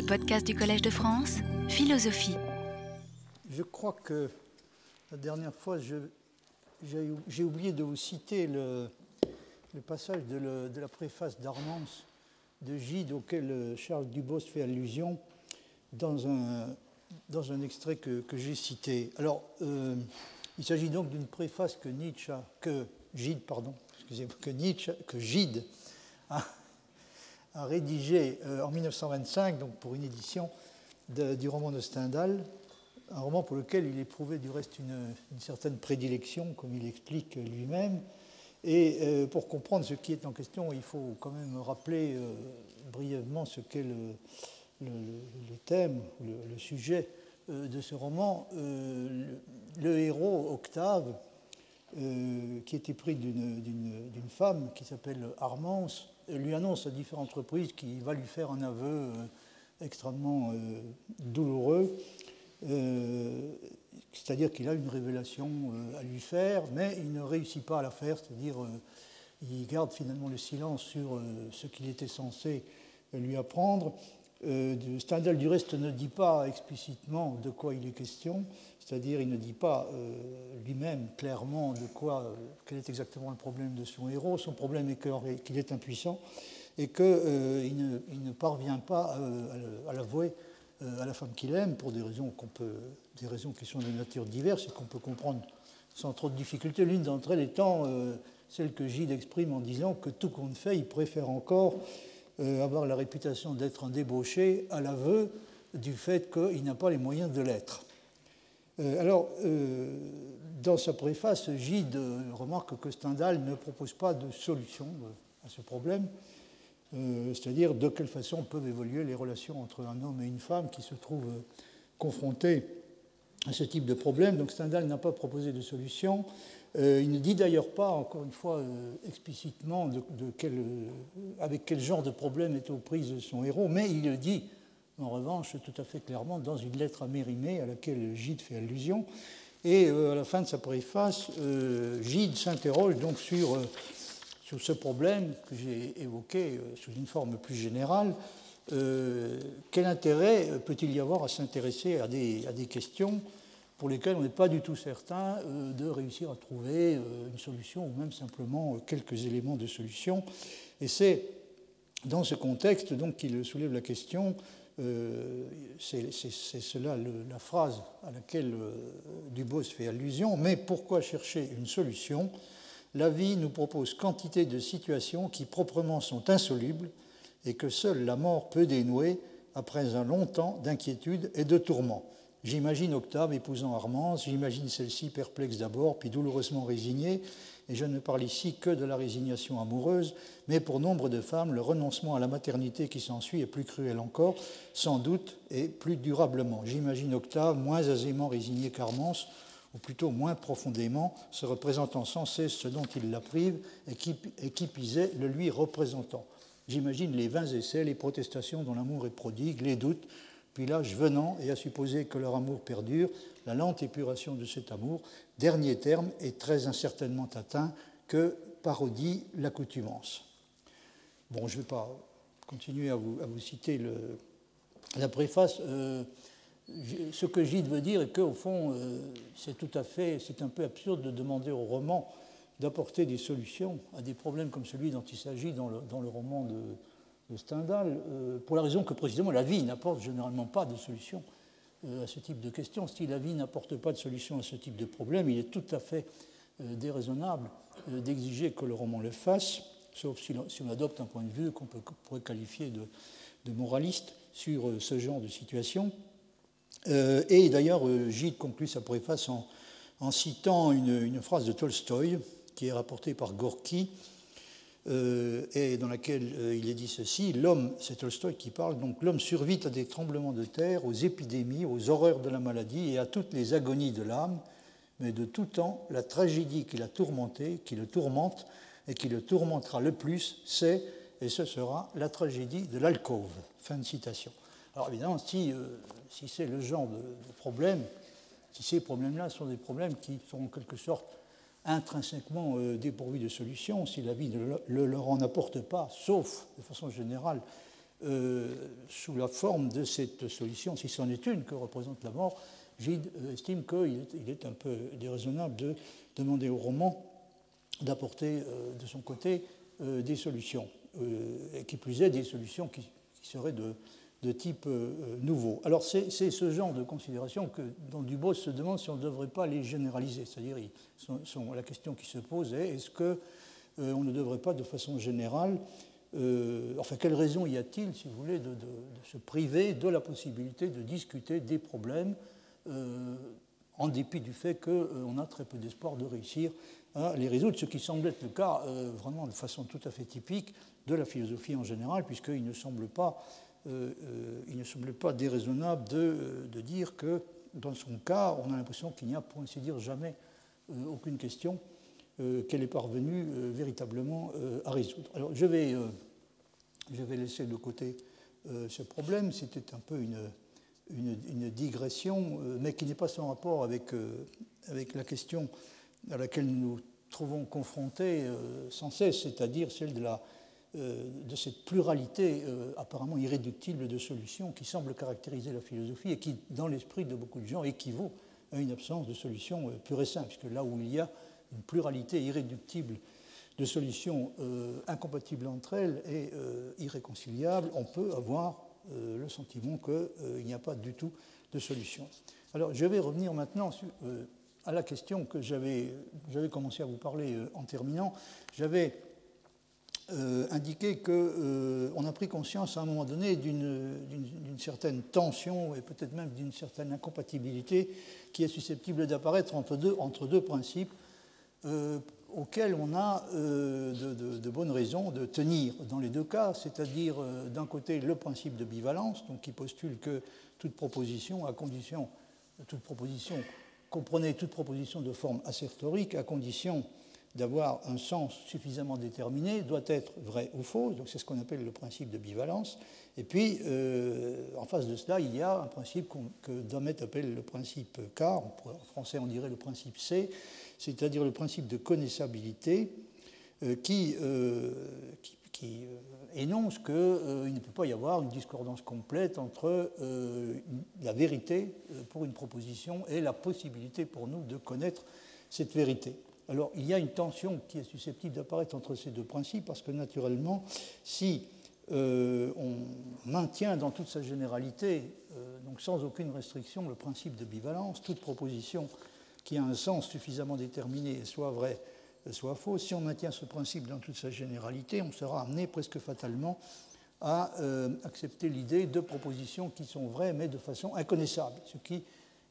les podcasts du Collège de France, Philosophie. Je crois que la dernière fois, j'ai oublié de vous citer le, passage de, la préface d'Armance de Gide auquel Charles Dubos fait allusion dans un, dans un extrait que, j'ai cité. Alors, euh, il s'agit donc d'une préface que Nietzsche, que Gide, pardon, excusez-moi, que Nietzsche, que Gide a, a rédigé euh, en 1925, donc pour une édition du roman de Stendhal, un roman pour lequel il éprouvait du reste une, certaine prédilection, comme il explique lui-même. Et euh, pour comprendre ce qui est en question, il faut quand même rappeler euh, brièvement ce qu'est le, thème, le, sujet de ce roman. le, héros, Octave, qui était pris d'une femme qui s'appelle Armance, lui annonce à différentes reprises qu'il va lui faire un aveu euh, extrêmement euh, douloureux, euh, c'est-à-dire qu'il a une révélation à lui faire, mais il ne réussit pas à la faire, c'est-à-dire il garde finalement le silence sur ce qu'il était censé lui apprendre. Stendhal, du reste, ne dit pas explicitement de quoi il est question, c'est-à-dire il ne dit pas lui-même clairement de quoi, quel est exactement le problème de son héros. Son problème est qu'il est impuissant et qu'il ne, parvient pas à, l'avouer à la femme qu'il aime pour des raisons, peut, des raisons qui sont de nature diverse et qu'on peut comprendre sans trop de difficulté. L'une d'entre elles étant celle que Gide exprime en disant que tout compte fait, il préfère encore avoir la réputation d'être un débauché à l'aveu du fait qu'il n'a pas les moyens de l'être. alors, dans sa préface, Gide remarque que Stendhal ne propose pas de solution à ce problème, euh, c'est-à-dire de quelle façon peuvent évoluer les relations entre un homme et une femme qui se trouvent confrontés à ce type de problème. Donc Stendhal n'a pas proposé de solution. Euh, il ne dit d'ailleurs pas, encore une fois, euh, explicitement quel, avec quel genre de problème est aux prises son héros, mais il le dit, en revanche, tout à fait clairement dans une lettre à Mérimée à laquelle Gide fait allusion. Et euh, à la fin de sa préface, euh, Gide s'interroge donc sur, euh, ce problème que j'ai évoqué sous une forme plus générale. quel intérêt peut-il y avoir à s'intéresser à des, questions pour lesquelles on n'est pas du tout certain de réussir à trouver une solution ou même simplement quelques éléments de solution Et c'est dans ce contexte donc qu'il soulève la question euh, c'est cela la phrase à laquelle euh, Dubos fait allusion, mais pourquoi chercher une solution? La vie nous propose quantité de situations qui proprement sont insolubles et que seule la mort peut dénouer après un long temps d'inquiétude et de tourment. J'imagine Octave épousant Armance, j'imagine celle-ci perplexe d'abord, puis douloureusement résignée, et je ne parle ici que de la résignation amoureuse, mais pour nombre de femmes, le renoncement à la maternité qui s'ensuit est plus cruel encore, sans doute, et plus durablement. J'imagine Octave moins aisément résignée qu'Armance, ou plutôt moins profondément, se représentant sans cesse ce dont il la prive et qui, et pisait le lui représentant. J'imagine les vains essais, les protestations dont l'amour est prodigue, les doutes, puis l'âge venant et à supposer que leur amour perdure, la lente épuration de cet amour, dernier terme, est très incertainement atteint que parodie l'accoutumance. Bon, je ne vais pas continuer à vous, à vous citer la préface. Euh, ce que Gide veut dire est qu'au fond, euh, c'est tout à fait, c'est un peu absurde de demander au roman d'apporter des solutions à des problèmes comme celui dont il s'agit dans le, dans le roman de, Stendhal, euh, pour la raison que précisément la vie n'apporte généralement pas de solution euh, à ce type de questions. Si la vie n'apporte pas de solution à ce type de problème, il est tout à fait euh, déraisonnable d'exiger que le roman le fasse, sauf si on adopte un point de vue qu'on pourrait qualifier de, moraliste sur ce genre de situation. et d'ailleurs, Gide conclut sa préface en, citant une, une, phrase de Tolstoï qui est rapportée par Gorky euh, et dans laquelle euh, il est dit ceci l'homme, c'est Tolstoï qui parle, donc l'homme survit à des tremblements de terre, aux épidémies, aux horreurs de la maladie et à toutes les agonies de l'âme, mais de tout temps, la tragédie qui l'a tourmenté, qui le tourmente et qui le tourmentera le plus, c'est, et ce sera, la tragédie de l'alcôve. Fin de citation. Alors évidemment, si, euh, si c'est le genre de, de problème, si ces problèmes-là sont des problèmes qui sont en quelque sorte intrinsèquement euh, dépourvu de solution si la vie ne leur en apporte pas, sauf de façon générale sous la forme de cette solution, si c'en est une que représente la mort, Gide estime qu'il est un peu déraisonnable de demander au roman d'apporter de son côté des solutions, et qui plus est des solutions qui, seraient de, type nouveau. Alors c'est ce genre de considération que, dont Dubos se demande si on ne devrait pas les généraliser. C'est-à-dire, la question qui se pose est est-ce qu'on ne devrait pas, de façon générale, euh, enfin, quelle raison y a-t-il, si vous voulez, de, se priver de la possibilité de discuter des problèmes euh, en dépit du fait qu'on euh, a très peu d'espoir de réussir à les résoudre, ce qui semble être le cas vraiment de façon tout à fait typique de la philosophie en général, puisqu'il ne semble pas, il ne semble pas déraisonnable de, de, dire que dans son cas, on a l'impression qu'il n'y a, pour ainsi dire, jamais aucune question euh, qu'elle est parvenue euh, véritablement euh, à résoudre. Alors je vais, je vais laisser de côté ce problème, c'était un peu une, une, digression, mais qui n'est pas sans rapport avec, avec la question à laquelle nous nous trouvons confrontés sans cesse, c'est-à-dire celle de, la, de cette pluralité apparemment irréductible de solutions qui semble caractériser la philosophie et qui, dans l'esprit de beaucoup de gens, équivaut à une absence de solution pure et simple, puisque là où il y a une pluralité irréductible de solutions euh, incompatibles entre elles et euh, irréconciliables, on peut avoir euh, le sentiment qu'il n'y a pas du tout de solution. Alors je vais revenir maintenant à la question que j'avais commencé à vous parler en terminant. J'avais indiqué qu'on a pris conscience à un moment donné d'une certaine tension et peut-être même d'une certaine incompatibilité qui est susceptible d'apparaître entre deux, principes euh, auxquels on a euh, de, bonnes raisons de tenir dans les deux cas, c'est-à-dire euh, d'un côté le principe de bivalence, qui postule que toute proposition, à condition, toute proposition, comprenez toute proposition de forme assertorique, à condition d'avoir un sens suffisamment déterminé, doit être vrai ou faux, donc c'est ce qu'on appelle le principe de bivalence. Et puis, en face de cela, il y a un principe que Domet appelle le principe K, en français on dirait le principe C, c'est-à-dire le principe de connaissabilité euh, qui, euh, qui, euh, énonce qu'il ne peut pas y avoir une discordance complète entre la vérité pour une proposition et la possibilité pour nous de connaître cette vérité. Alors il y a une tension qui est susceptible d'apparaître entre ces deux principes parce que naturellement, si on maintient dans toute sa généralité, donc sans aucune restriction, le principe de bivalence, toute proposition qui a un sens suffisamment déterminé, soit vrai, soit faux, si on maintient ce principe dans toute sa généralité, on sera amené presque fatalement à euh, accepter l'idée de propositions qui sont vraies mais de façon inconnaissable, ce qui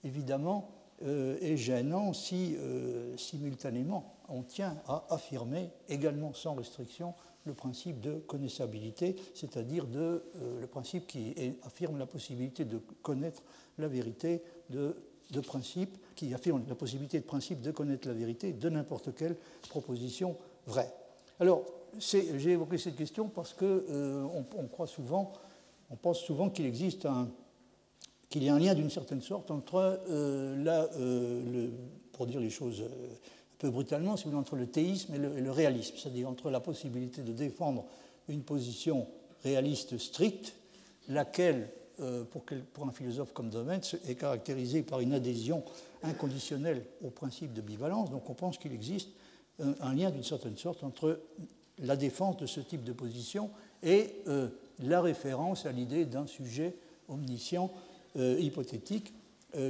évidemment euh, est gênant si euh, simultanément on tient à affirmer également sans restriction le principe de connaissabilité, c'est-à-dire le principe qui affirme la possibilité de connaître la vérité de principe qui affirme la possibilité de principe de connaître la vérité de n'importe quelle proposition vraie. Alors, j'ai évoqué cette question parce euh, on croit souvent, on pense souvent qu'il existe un, qu'il y a un lien d'une certaine sorte entre euh, la, euh, le, pour dire les choses un peu brutalement, entre le théisme et le, réalisme, c'est-à-dire entre la possibilité de défendre une position réaliste stricte, laquelle euh, pour, un philosophe comme Domaine est caractérisé par une adhésion inconditionnelle au principe de bivalence. Donc on pense qu'il existe un, lien d'une certaine sorte entre la défense de ce type de position et euh, la référence à l'idée d'un sujet omniscient euh, hypothétique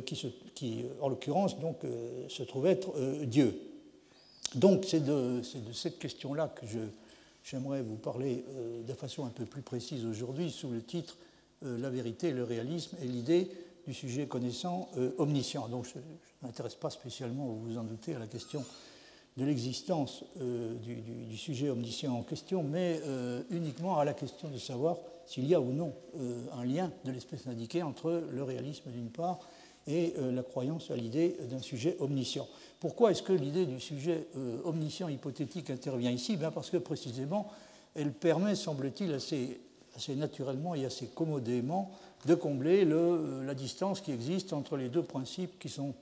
qui, en l'occurrence, donc, se trouve être Dieu. Donc c'est de, de, cette question-là que j'aimerais vous parler de façon un peu plus précise aujourd'hui sous le titre euh, la vérité, le réalisme et l'idée du sujet connaissant euh, omniscient. Donc je ne m'intéresse pas spécialement, vous vous en doutez, à la question de l'existence euh, du, sujet omniscient en question, mais uniquement à la question de savoir s'il y a ou non un lien de l'espèce indiquée entre le réalisme d'une part et la croyance à l'idée d'un sujet omniscient. Pourquoi est-ce que l'idée du sujet omniscient hypothétique intervient ici? Bien Parce que précisément, elle permet, semble-t-il, assez naturellement et assez commodément de combler le, euh, la distance qui existe entre les deux principes qui, sont,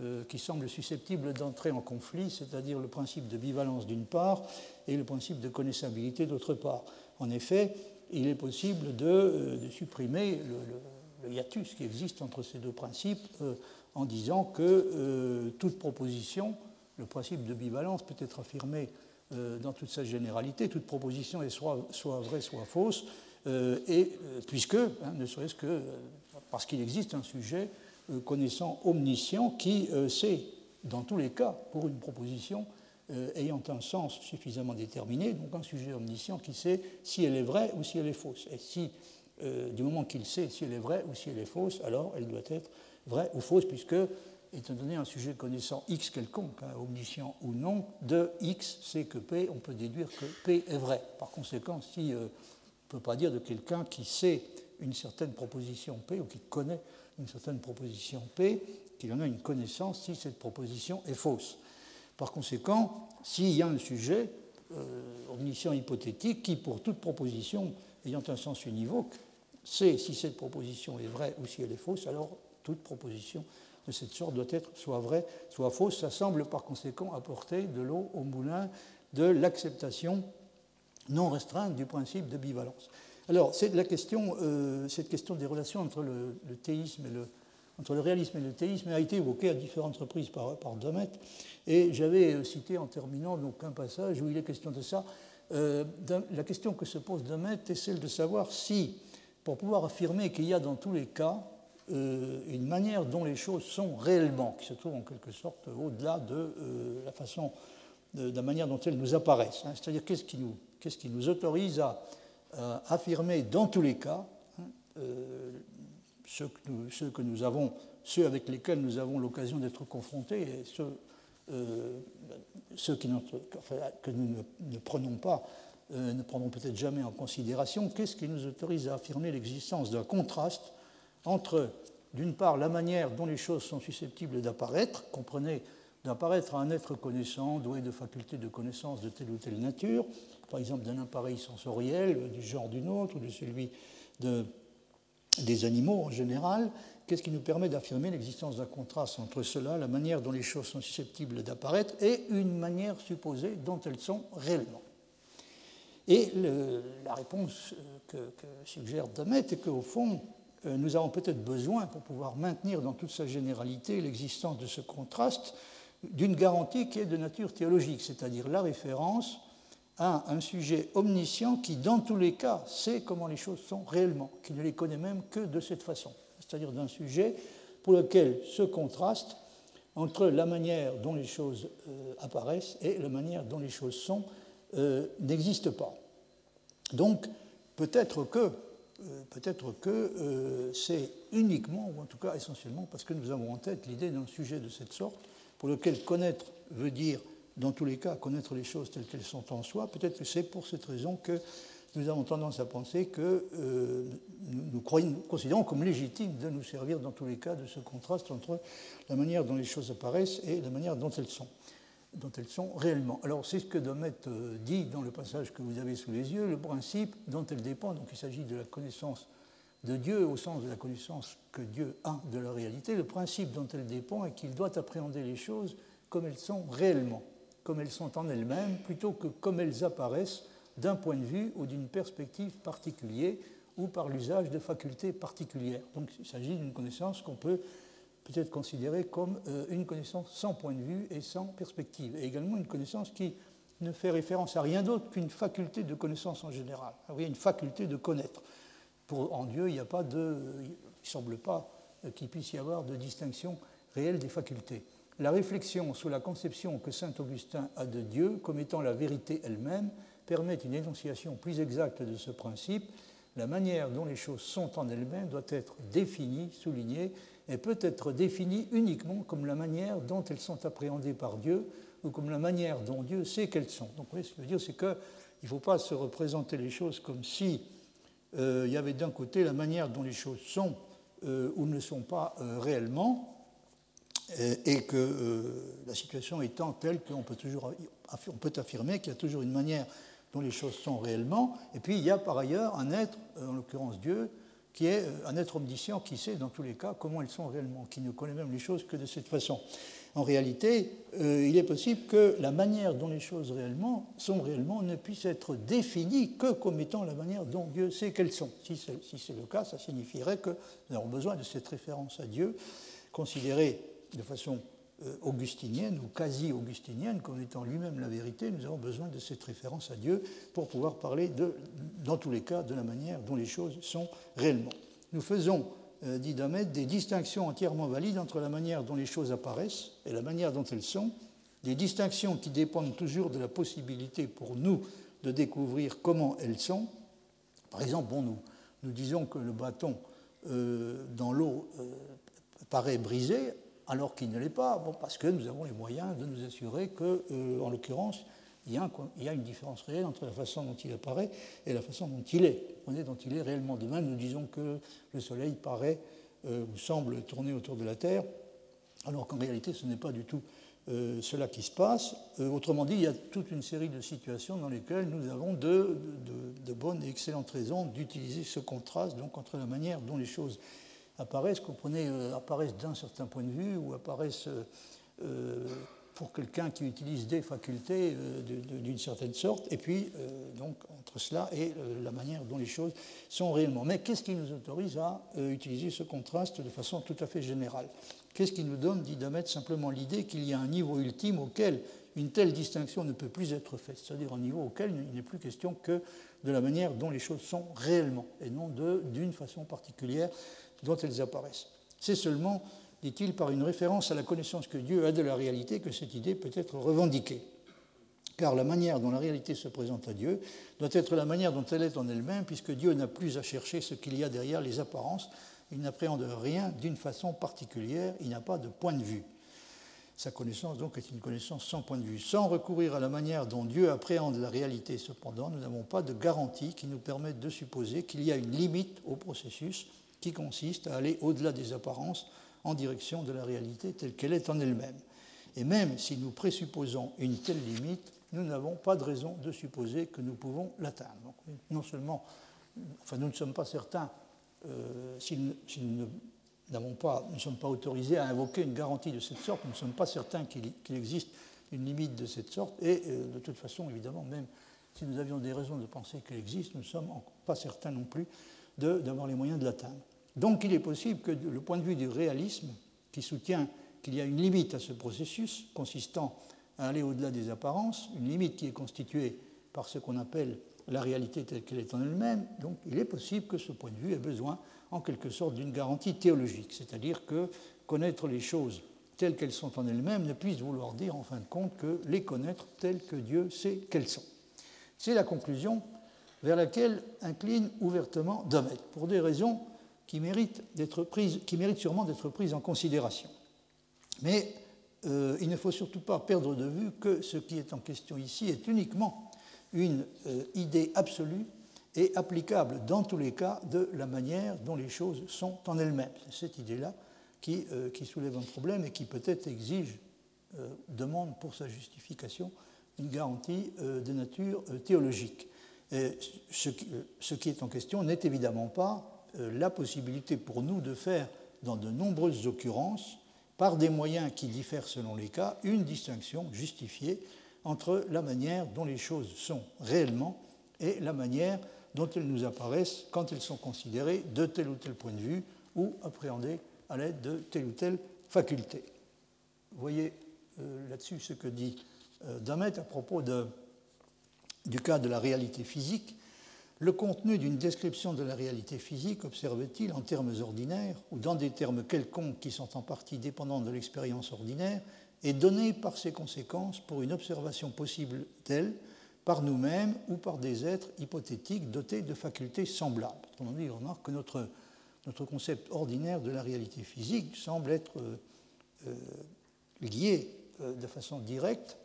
euh, qui semblent susceptibles d'entrer en conflit, c'est-à-dire le principe de bivalence d'une part et le principe de connaissabilité d'autre part. En effet, il est possible de, supprimer le, hiatus qui existe entre ces deux principes en disant que toute proposition, le principe de bivalence peut être affirmé dans toute sa généralité, toute proposition est soit, soit vraie, soit fausse, et puisque, hein, ne serait-ce que parce qu'il existe un sujet connaissant omniscient qui sait, dans tous les cas, pour une proposition, euh, ayant un sens suffisamment déterminé, donc un sujet omniscient qui sait si elle est vraie ou si elle est fausse. Et si, euh, du moment qu'il sait si elle est vraie ou si elle est fausse, alors elle doit être vraie ou fausse, puisque, étant donné un sujet connaissant X quelconque, hein, omniscient ou non, de X c'est que P, on peut déduire que P est vrai. Par conséquent, si, euh, on ne peut pas dire de quelqu'un qui sait une certaine proposition P ou qui connaît une certaine proposition P, qu'il en a une connaissance si cette proposition est fausse. Par conséquent, s'il y a un sujet euh, omniscient hypothétique qui, pour toute proposition ayant un sens univoque, sait si cette proposition est vraie ou si elle est fausse, alors toute proposition de cette sorte doit être soit vraie, soit fausse. Ça semble par conséquent apporter de l'eau au moulin de l'acceptation non restreinte du principe de bivalence. Alors, c'est la question, euh, cette question des relations entre le théisme et le, entre le réalisme et le théisme a été évoqué à différentes reprises par, par Domet. Et j'avais euh, cité en terminant donc, un passage où il est question de ça. Euh, la question que se pose Domet est celle de savoir si, pour pouvoir affirmer qu'il y a dans tous les cas euh, une manière dont les choses sont réellement, qui se trouve en quelque sorte au-delà de la façon, de, la manière dont elles nous apparaissent. Hein. C'est-à-dire qu'est-ce qui, qu'est-ce qui nous autorise à, affirmer dans tous les cas hein, ceux que, nous, avons, ceux avec lesquels nous avons l'occasion d'être confrontés et ceux, euh, que nous ne, prenons pas, euh, ne prendrons peut-être jamais en considération, qu'est-ce qui nous autorise à affirmer l'existence d'un contraste entre, d'une part, la manière dont les choses sont susceptibles d'apparaître, comprenez, d'apparaître à un être connaissant, doué de facultés de connaissance de telle ou telle nature, par exemple d'un appareil sensoriel du genre du nôtre ou de celui de des animaux en général, qu'est-ce qui nous permet d'affirmer l'existence d'un contraste entre cela, la manière dont les choses sont susceptibles d'apparaître, et une manière supposée dont elles sont réellement. Et la réponse euh, que, suggère Damet est qu'au fond, euh, nous avons peut-être besoin, pour pouvoir maintenir dans toute sa généralité l'existence de ce contraste, d'une garantie qui est de nature théologique, c'est-à-dire la référence à un sujet omniscient qui, dans tous les cas, sait comment les choses sont réellement, qui ne les connaît même que de cette façon, c'est-à-dire d'un sujet pour lequel ce contraste entre la manière dont les choses euh, apparaissent et la manière dont les choses sont euh, n'existe pas. Donc, peut-être que, euh, peut-être que c'est uniquement, ou en tout cas essentiellement, parce que nous avons en tête l'idée d'un sujet de cette sorte, pour lequel connaître veut dire dans tous les cas, connaître les choses telles qu'elles sont en soi, peut-être que c'est pour cette raison que nous avons tendance à penser que euh, nous, croyons, considérons comme légitime de nous servir dans tous les cas de ce contraste entre la manière dont les choses apparaissent et la manière dont elles sont, dont elles sont réellement. Alors c'est ce que Domet euh, dit dans le passage que vous avez sous les yeux, le principe dont elles dépendent, donc il s'agit de la connaissance de Dieu au sens de la connaissance que Dieu a de la réalité, le principe dont elle dépend est qu'il doit appréhender les choses comme elles sont réellement comme elles sont en elles-mêmes, plutôt que comme elles apparaissent d'un point de vue ou d'une perspective particulier ou par l'usage de facultés particulières. Donc il s'agit d'une connaissance qu'on peut peut-être considérer comme euh, une connaissance sans point de vue et sans perspective, et également une connaissance qui ne fait référence à rien d'autre qu'une faculté de connaissance en général. Vous voyez, une faculté de connaître. Pour, en Dieu, il n'y a pas de, il ne semble pas qu'il puisse y avoir de distinction réelle des facultés la réflexion sur la conception que saint Augustin a de Dieu comme étant la vérité elle-même permet une énonciation plus exacte de ce principe. La manière dont les choses sont en elles-mêmes doit être définie, soulignée, et peut être définie uniquement comme la manière dont elles sont appréhendées par Dieu ou comme la manière dont Dieu sait qu'elles sont. Donc, ce que je veux dire, c'est qu'il ne faut pas se représenter les choses comme si euh, il y avait d'un côté la manière dont les choses sont euh, ou ne sont pas euh, réellement, et que euh, la situation étant telle qu'on peut, toujours, on peut affirmer qu'il y a toujours une manière dont les choses sont réellement, et puis il y a par ailleurs un être, euh, en l'occurrence Dieu, qui est un être omniscient qui sait dans tous les cas comment elles sont réellement, qui ne connaît même les choses que de cette façon. En réalité, euh, il est possible que la manière dont les choses réellement sont réellement ne puisse être définie que comme étant la manière dont Dieu sait qu'elles sont. Si c'est le cas, ça signifierait que nous avons besoin de cette référence à Dieu, considérée de façon euh, augustinienne ou quasi-augustinienne, comme étant lui-même la vérité, nous avons besoin de cette référence à Dieu pour pouvoir parler, de, dans tous les cas, de la manière dont les choses sont réellement. Nous faisons euh, dit Damet, des distinctions entièrement valides entre la manière dont les choses apparaissent et la manière dont elles sont, des distinctions qui dépendent toujours de la possibilité pour nous de découvrir comment elles sont. Par exemple, bon, nous, nous disons que le bâton euh, dans l'eau paraît brisé alors qu'il ne l'est pas, parce que nous avons les moyens de nous assurer que, en l'occurrence, il y, a une différence réelle entre la façon dont il apparaît et la façon dont il est. On est dont il est réellement. Demain, nous disons que le Soleil paraît euh, ou semble tourner autour de la Terre, alors qu'en réalité, ce n'est pas du tout euh, cela qui se passe. Euh, autrement dit, il y a toute une série de situations dans lesquelles nous avons de, bonnes et excellentes raisons d'utiliser ce contraste donc, entre la manière dont les choses apparaissent, comprenez, apparaissent d'un certain point de vue ou apparaissent pour quelqu'un qui utilise des facultés euh, d'une certaine sorte, et puis euh, donc entre cela et euh, la manière dont les choses sont réellement. Mais qu'est-ce qui nous autorise à utiliser ce contraste de façon tout à fait générale? Qu'est-ce qui nous donne, dit Damet, simplement l'idée qu'il y a un niveau ultime auquel une telle distinction ne peut plus être faite, c'est-à-dire un niveau auquel il n'est plus question que de la manière dont les choses sont réellement, et non d'une façon particulière dont elles apparaissent. C'est seulement dit-il, par une référence à la connaissance que Dieu a de la réalité que cette idée peut être revendiquée. Car la manière dont la réalité se présente à Dieu doit être la manière dont elle est en elle-même, puisque Dieu n'a plus à chercher ce qu'il y a derrière les apparences. Il n'appréhende rien d'une façon particulière, il n'a pas de point de vue. Sa connaissance donc est une connaissance sans point de vue. Sans recourir à la manière dont Dieu appréhende la réalité, cependant, nous n'avons pas de garantie qui nous permette de supposer qu'il y a une limite au processus qui consiste à aller au-delà des apparences en direction de la réalité telle qu'elle est en elle-même. Et même si nous présupposons une telle limite, nous n'avons pas de raison de supposer que nous pouvons l'atteindre. non seulement, enfin, nous ne sommes pas certains, euh, si, nous n'avons pas, ne sommes pas autorisés à invoquer une garantie de cette sorte, nous ne sommes pas certains qu'il existe une limite de cette sorte, et euh, de toute façon, évidemment, même si nous avions des raisons de penser qu'elle existe, nous ne sommes pas certains non plus d'avoir les moyens de l'atteindre. Donc il est possible que le point de vue du réalisme, qui soutient qu'il y a une limite à ce processus consistant à aller au-delà des apparences, une limite qui est constituée par ce qu'on appelle la réalité telle qu'elle est en elle-même, donc il est possible que ce point de vue ait besoin en quelque sorte d'une garantie théologique, c'est-à-dire que connaître les choses telles qu'elles sont en elles-mêmes ne puisse vouloir dire en fin de compte que les connaître telles que Dieu sait qu'elles sont. C'est la conclusion vers laquelle incline ouvertement Domet, pour des raisons qui mérite, qui sûrement d'être prise en considération. Mais euh, il ne faut surtout pas perdre de vue que ce qui est en question ici est uniquement une euh, idée absolue et applicable dans tous les cas de la manière dont les choses sont en elles-mêmes. C'est cette idée-là qui, euh, soulève un problème et qui peut-être exige, demande pour sa justification une garantie de nature théologique. Ce, qui, est en question n'est évidemment pas la possibilité pour nous de faire, dans de nombreuses occurrences, par des moyens qui diffèrent selon les cas, une distinction justifiée entre la manière dont les choses sont réellement et la manière dont elles nous apparaissent quand elles sont considérées de tel ou tel point de vue ou appréhendées à l'aide de telle ou telle faculté. Voyez euh, là-dessus ce que dit euh, Damet à propos du cas de la réalité physique le contenu d'une description de la réalité physique, observe-t-il, en termes ordinaires ou dans des termes quelconques qui sont en partie dépendants de l'expérience ordinaire, est donné par ses conséquences pour une observation possible d'elle par nous-mêmes ou par des êtres hypothétiques dotés de facultés semblables. Autrement dit, on remarque que notre, notre concept ordinaire de la réalité physique semble être euh, euh, lié euh, de façon directe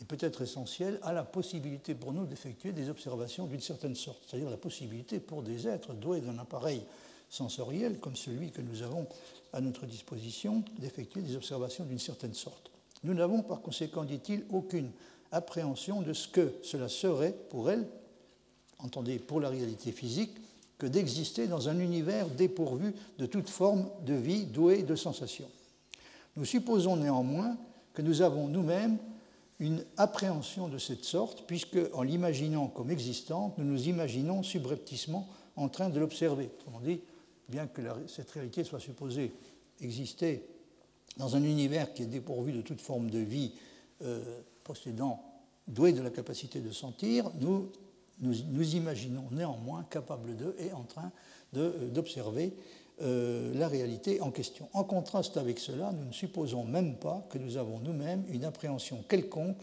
est peut-être essentiel à la possibilité pour nous d'effectuer des observations d'une certaine sorte, c'est-à-dire la possibilité pour des êtres doués d'un appareil sensoriel comme celui que nous avons à notre disposition d'effectuer des observations d'une certaine sorte. Nous n'avons par conséquent, dit-il, aucune appréhension de ce que cela serait pour elle, entendez, pour la réalité physique, que d'exister dans un univers dépourvu de toute forme de vie douée de sensations. Nous supposons néanmoins que nous avons nous-mêmes une appréhension de cette sorte, puisque en l'imaginant comme existante, nous nous imaginons subrepticement en train de l'observer. Autrement dit, bien que cette réalité soit supposée exister dans un univers qui est dépourvu de toute forme de vie euh, possédant, doué de la capacité de sentir, nous nous, imaginons néanmoins capables de et en train euh, d'observer euh, la réalité en question. En contraste avec cela, nous ne supposons même pas que nous avons nous-mêmes une appréhension quelconque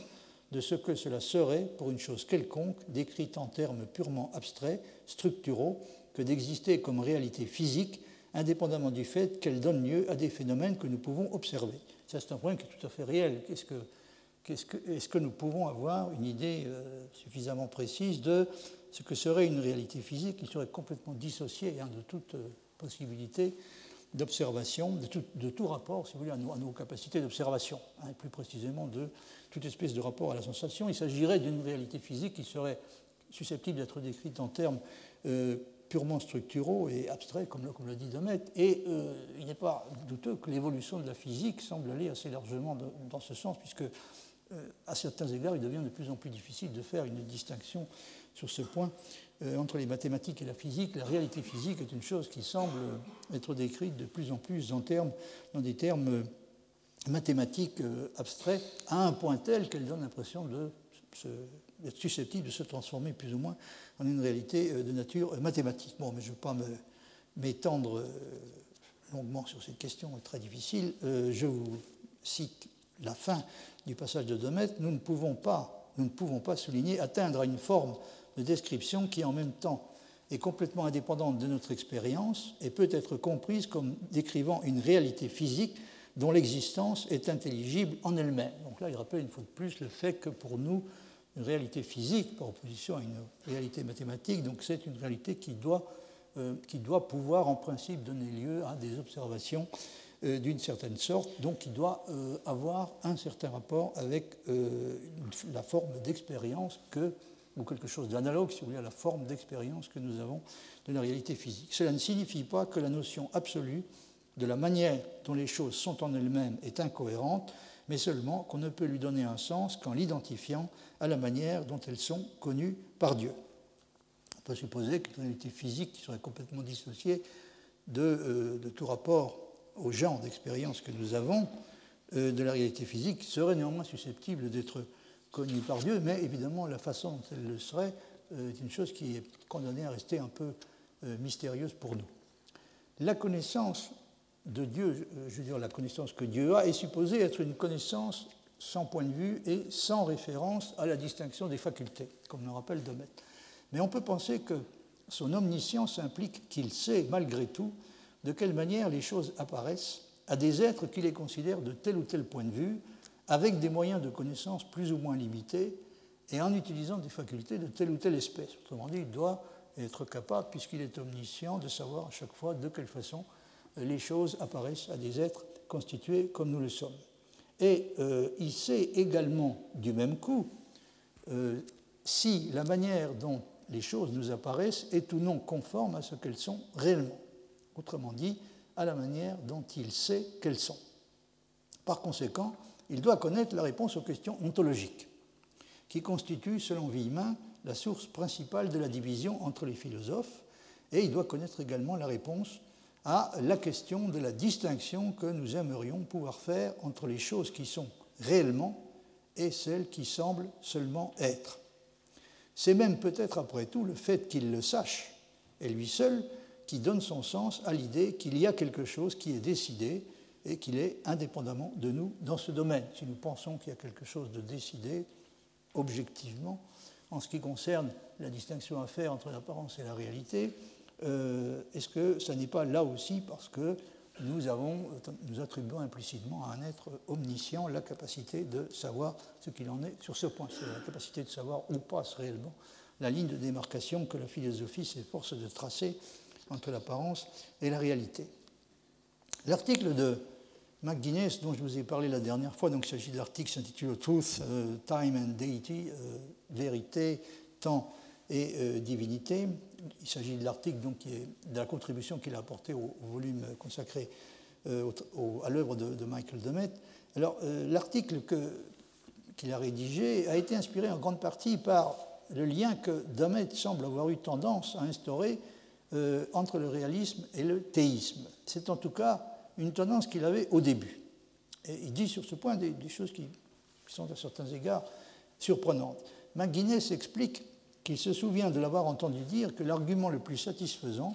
de ce que cela serait pour une chose quelconque, décrite en termes purement abstraits, structuraux, que d'exister comme réalité physique, indépendamment du fait qu'elle donne lieu à des phénomènes que nous pouvons observer. Ça, c'est un point qui est tout à fait réel. Est-ce que, est que, est que, nous pouvons avoir une idée euh, suffisamment précise de ce que serait une réalité physique qui serait complètement dissociée hein, de toute euh, possibilité d'observation, de, tout, rapport, si vous voulez, à nos, capacités d'observation, hein, plus précisément de toute espèce de rapport à la sensation. Il s'agirait d'une réalité physique qui serait susceptible d'être décrite en termes euh, purement structuraux et abstraits, comme, l'a dit Demet. Et euh, il n'est pas douteux que l'évolution de la physique semble aller assez largement dans ce sens, puisque euh, à certains égards, il devient de plus en plus difficile de faire une distinction sur ce point entre les mathématiques et la physique, la réalité physique est une chose qui semble être décrite de plus en plus dans des termes mathématiques euh, abstraits, à un point tel qu'elle donne l'impression d'être susceptible de se transformer plus ou moins en une réalité euh, de nature mathématique. Bon, mais je ne vais pas m'étendre longuement sur cette question très difficile. Je vous cite la fin du passage de Demet. Nous ne pouvons pas, nous ne pouvons pas souligner atteindre à une forme de description qui en même temps est complètement indépendante de notre expérience et peut être comprise comme décrivant une réalité physique dont l'existence est intelligible en elle-même. Donc là, il rappelle une fois de plus le fait que pour nous, une réalité physique, par opposition à une réalité mathématique, donc c'est une réalité qui doit, euh, qui doit pouvoir en principe donner lieu à des observations euh, d'une certaine sorte, donc qui doit euh, avoir un certain rapport avec la forme d'expérience que ou quelque chose d'analogue, si vous voulez, à la forme d'expérience que nous avons de la réalité physique. Cela ne signifie pas que la notion absolue de la manière dont les choses sont en elles-mêmes est incohérente, mais seulement qu'on ne peut lui donner un sens qu'en l'identifiant à la manière dont elles sont connues par Dieu. On peut supposer qu'une réalité physique qui serait complètement dissociée de, euh, tout rapport au genre d'expérience que nous avons euh, de la réalité physique serait néanmoins susceptible d'être connue par Dieu, mais évidemment la façon dont elle le serait euh, est une chose qui est condamnée à rester un peu euh, mystérieuse pour nous. La connaissance de Dieu, je veux dire la connaissance que Dieu a, est supposée être une connaissance sans point de vue et sans référence à la distinction des facultés, comme le rappelle Domet. Mais on peut penser que son omniscience implique qu'il sait, malgré tout, de quelle manière les choses apparaissent à des êtres qui les considèrent de tel ou tel point de vue, avec des moyens de connaissance plus ou moins limités et en utilisant des facultés de telle ou telle espèce. Autrement dit, il doit être capable, puisqu'il est omniscient, de savoir à chaque fois de quelle façon les choses apparaissent à des êtres constitués comme nous le sommes. Et euh, il sait également du même coup euh, si la manière dont les choses nous apparaissent est ou non conforme à ce qu'elles sont réellement. Autrement dit, à la manière dont il sait qu'elles sont. Par conséquent, il doit connaître la réponse aux questions ontologiques, qui constituent, selon Villemin, la source principale de la division entre les philosophes, et il doit connaître également la réponse à la question de la distinction que nous aimerions pouvoir faire entre les choses qui sont réellement et celles qui semblent seulement être. C'est même peut-être après tout le fait qu'il le sache, et lui seul, qui donne son sens à l'idée qu'il y a quelque chose qui est décidé et qu'il est indépendamment de nous dans ce domaine. Si nous pensons qu'il y a quelque chose de décidé objectivement en ce qui concerne la distinction à faire entre l'apparence et la réalité, euh, est-ce que ça n'est pas là aussi parce que nous, attribuons implicitement à un être omniscient la capacité de savoir ce qu'il en est sur ce point, c'est la capacité de savoir où passe réellement la ligne de démarcation que la philosophie s'efforce de tracer entre l'apparence et la réalité. L'article de McGuinness, dont je vous ai parlé la dernière fois, donc il s'agit de l'article s'intitule Truth, euh, Time and Deity, euh, vérité, temps et divinité. Il s'agit de l'article donc de la contribution qu'il a apportée au, volume consacré à l'œuvre de, Michael Demet. Alors l'article qu'il a rédigé a été inspiré en grande partie par le lien que Demet semble avoir eu tendance à instaurer entre le réalisme et le théisme. C'est en tout cas une tendance qu'il avait au début. Et il dit sur ce point des, choses qui, sont à certains égards surprenantes. McGuinness explique qu'il se souvient de l'avoir entendu dire que l'argument le plus satisfaisant,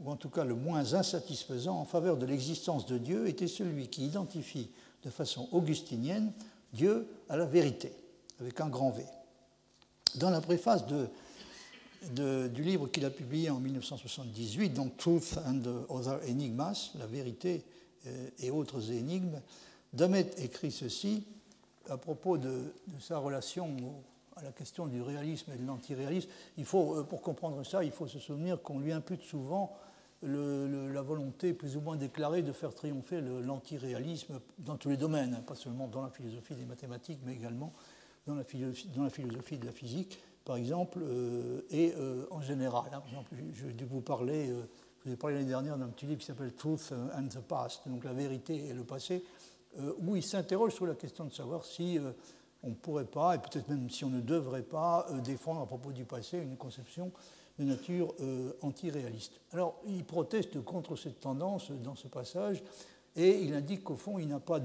ou en tout cas le moins insatisfaisant en faveur de l'existence de Dieu, était celui qui identifie de façon augustinienne Dieu à la vérité, avec un grand V. Dans la préface de, du livre qu'il a publié en 1978, donc Truth and Other Enigmas, la vérité euh, et autres énigmes, Damet écrit ceci à propos de, sa relation à la question du réalisme et de l'antiréalisme. Euh, pour comprendre ça, il faut se souvenir qu'on lui impute souvent la volonté plus ou moins déclarée de faire triompher l'antiréalisme dans tous les domaines, hein, pas seulement dans la philosophie des mathématiques, mais également dans la philosophie de la physique, par exemple, euh, et en général. Hein. Par exemple, je, vais vous parler je vous ai parlé l'année dernière d'un petit livre qui s'appelle Truth and the Past, donc la vérité et le passé, euh, où il s'interroge sur la question de savoir si euh, on ne pourrait pas, et peut-être même si on ne devrait pas, euh, défendre à propos du passé une conception de nature antiréaliste. Alors, il proteste contre cette tendance dans ce passage, et il indique qu'au fond, il n'a pas,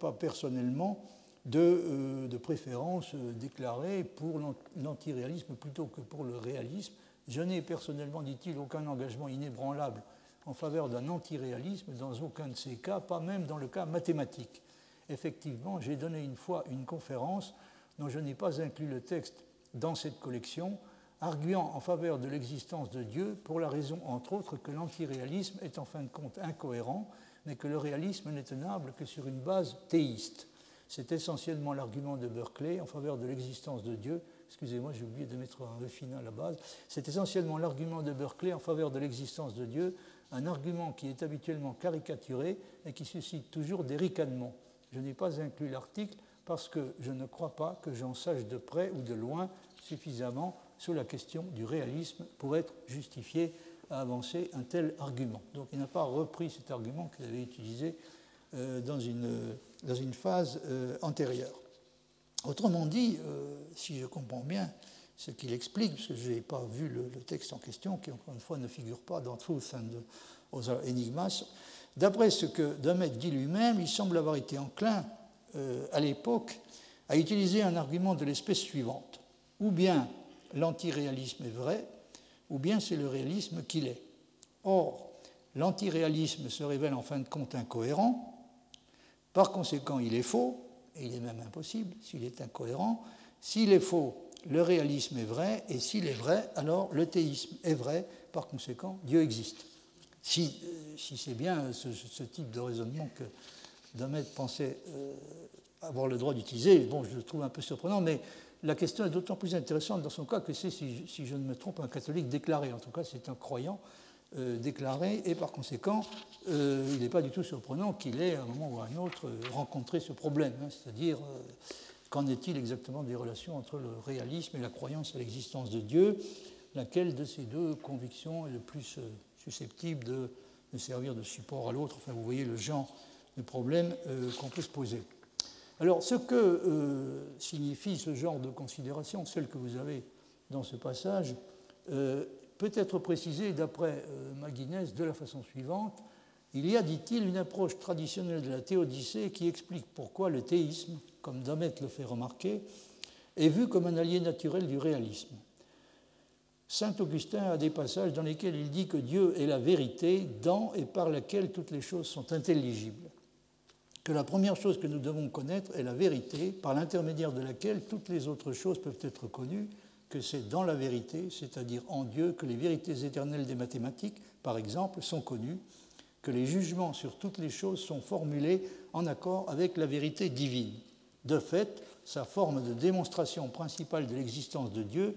pas, personnellement de, de préférence déclarée pour l'antiréalisme plutôt que pour le réalisme, je n'ai personnellement, dit-il, aucun engagement inébranlable en faveur d'un antiréalisme dans aucun de ces cas, pas même dans le cas mathématique. Effectivement, j'ai donné une fois une conférence dont je n'ai pas inclus le texte dans cette collection, arguant en faveur de l'existence de Dieu pour la raison, entre autres, que l'antiréalisme est en fin de compte incohérent, mais que le réalisme n'est tenable que sur une base théiste. C'est essentiellement l'argument de Berkeley en faveur de l'existence de Dieu excusez-moi, j'ai oublié de mettre un E à la base, c'est essentiellement l'argument de Berkeley en faveur de l'existence de Dieu, un argument qui est habituellement caricaturé et qui suscite toujours des ricanements. Je n'ai pas inclus l'article parce que je ne crois pas que j'en sache de près ou de loin suffisamment sur la question du réalisme pour être justifié à avancer un tel argument. Donc il n'a pas repris cet argument qu'il avait utilisé euh, dans, une, dans une phase euh, antérieure. Autrement dit, euh, si je comprends bien ce qu'il explique, parce que je n'ai pas vu le, texte en question, qui encore une fois ne figure pas dans Truth and Other Enigmas, d'après ce que Demet dit lui-même, il semble avoir été enclin euh, à l'époque à utiliser un argument de l'espèce suivante. Ou bien l'antiréalisme est vrai, ou bien c'est le réalisme qu'il est. Or, l'antiréalisme se révèle en fin de compte incohérent, par conséquent il est faux, et il est même impossible s'il est incohérent. S'il est faux, le réalisme est vrai, et s'il est vrai, alors le théisme est vrai, par conséquent, Dieu existe. Si, euh, c'est bien ce, type de raisonnement que Damet pensait euh, avoir le droit d'utiliser, bon, je le trouve un peu surprenant, mais la question est d'autant plus intéressante dans son cas que c'est, si, je ne me trompe, un catholique déclaré. En tout cas, c'est un croyant euh, déclaré, et par conséquent, euh, il n'est pas du tout surprenant qu'il ait, à un moment ou à un autre, rencontré ce problème. Hein, c'est-à-dire, euh, qu'en est-il exactement des relations entre le réalisme et la croyance à l'existence de Dieu Laquelle de ces deux convictions est le plus susceptible de, de servir de support à l'autre? Enfin, vous voyez le genre de problème qu'on peut se poser. Alors, ce que signifie ce genre de considération, celle que vous avez dans ce passage, peut être précisé d'après euh, McGuinness de la façon suivante. Il y a, dit-il, une approche traditionnelle de la théodicée qui explique pourquoi le théisme, comme Damet le fait remarquer, est vu comme un allié naturel du réalisme. Saint Augustin a des passages dans lesquels il dit que Dieu est la vérité dans et par laquelle toutes les choses sont intelligibles, que la première chose que nous devons connaître est la vérité par l'intermédiaire de laquelle toutes les autres choses peuvent être connues, que c'est dans la vérité, c'est-à-dire en Dieu, que les vérités éternelles des mathématiques, par exemple, sont connues, que les jugements sur toutes les choses sont formulés en accord avec la vérité divine. De fait, sa forme de démonstration principale de l'existence de Dieu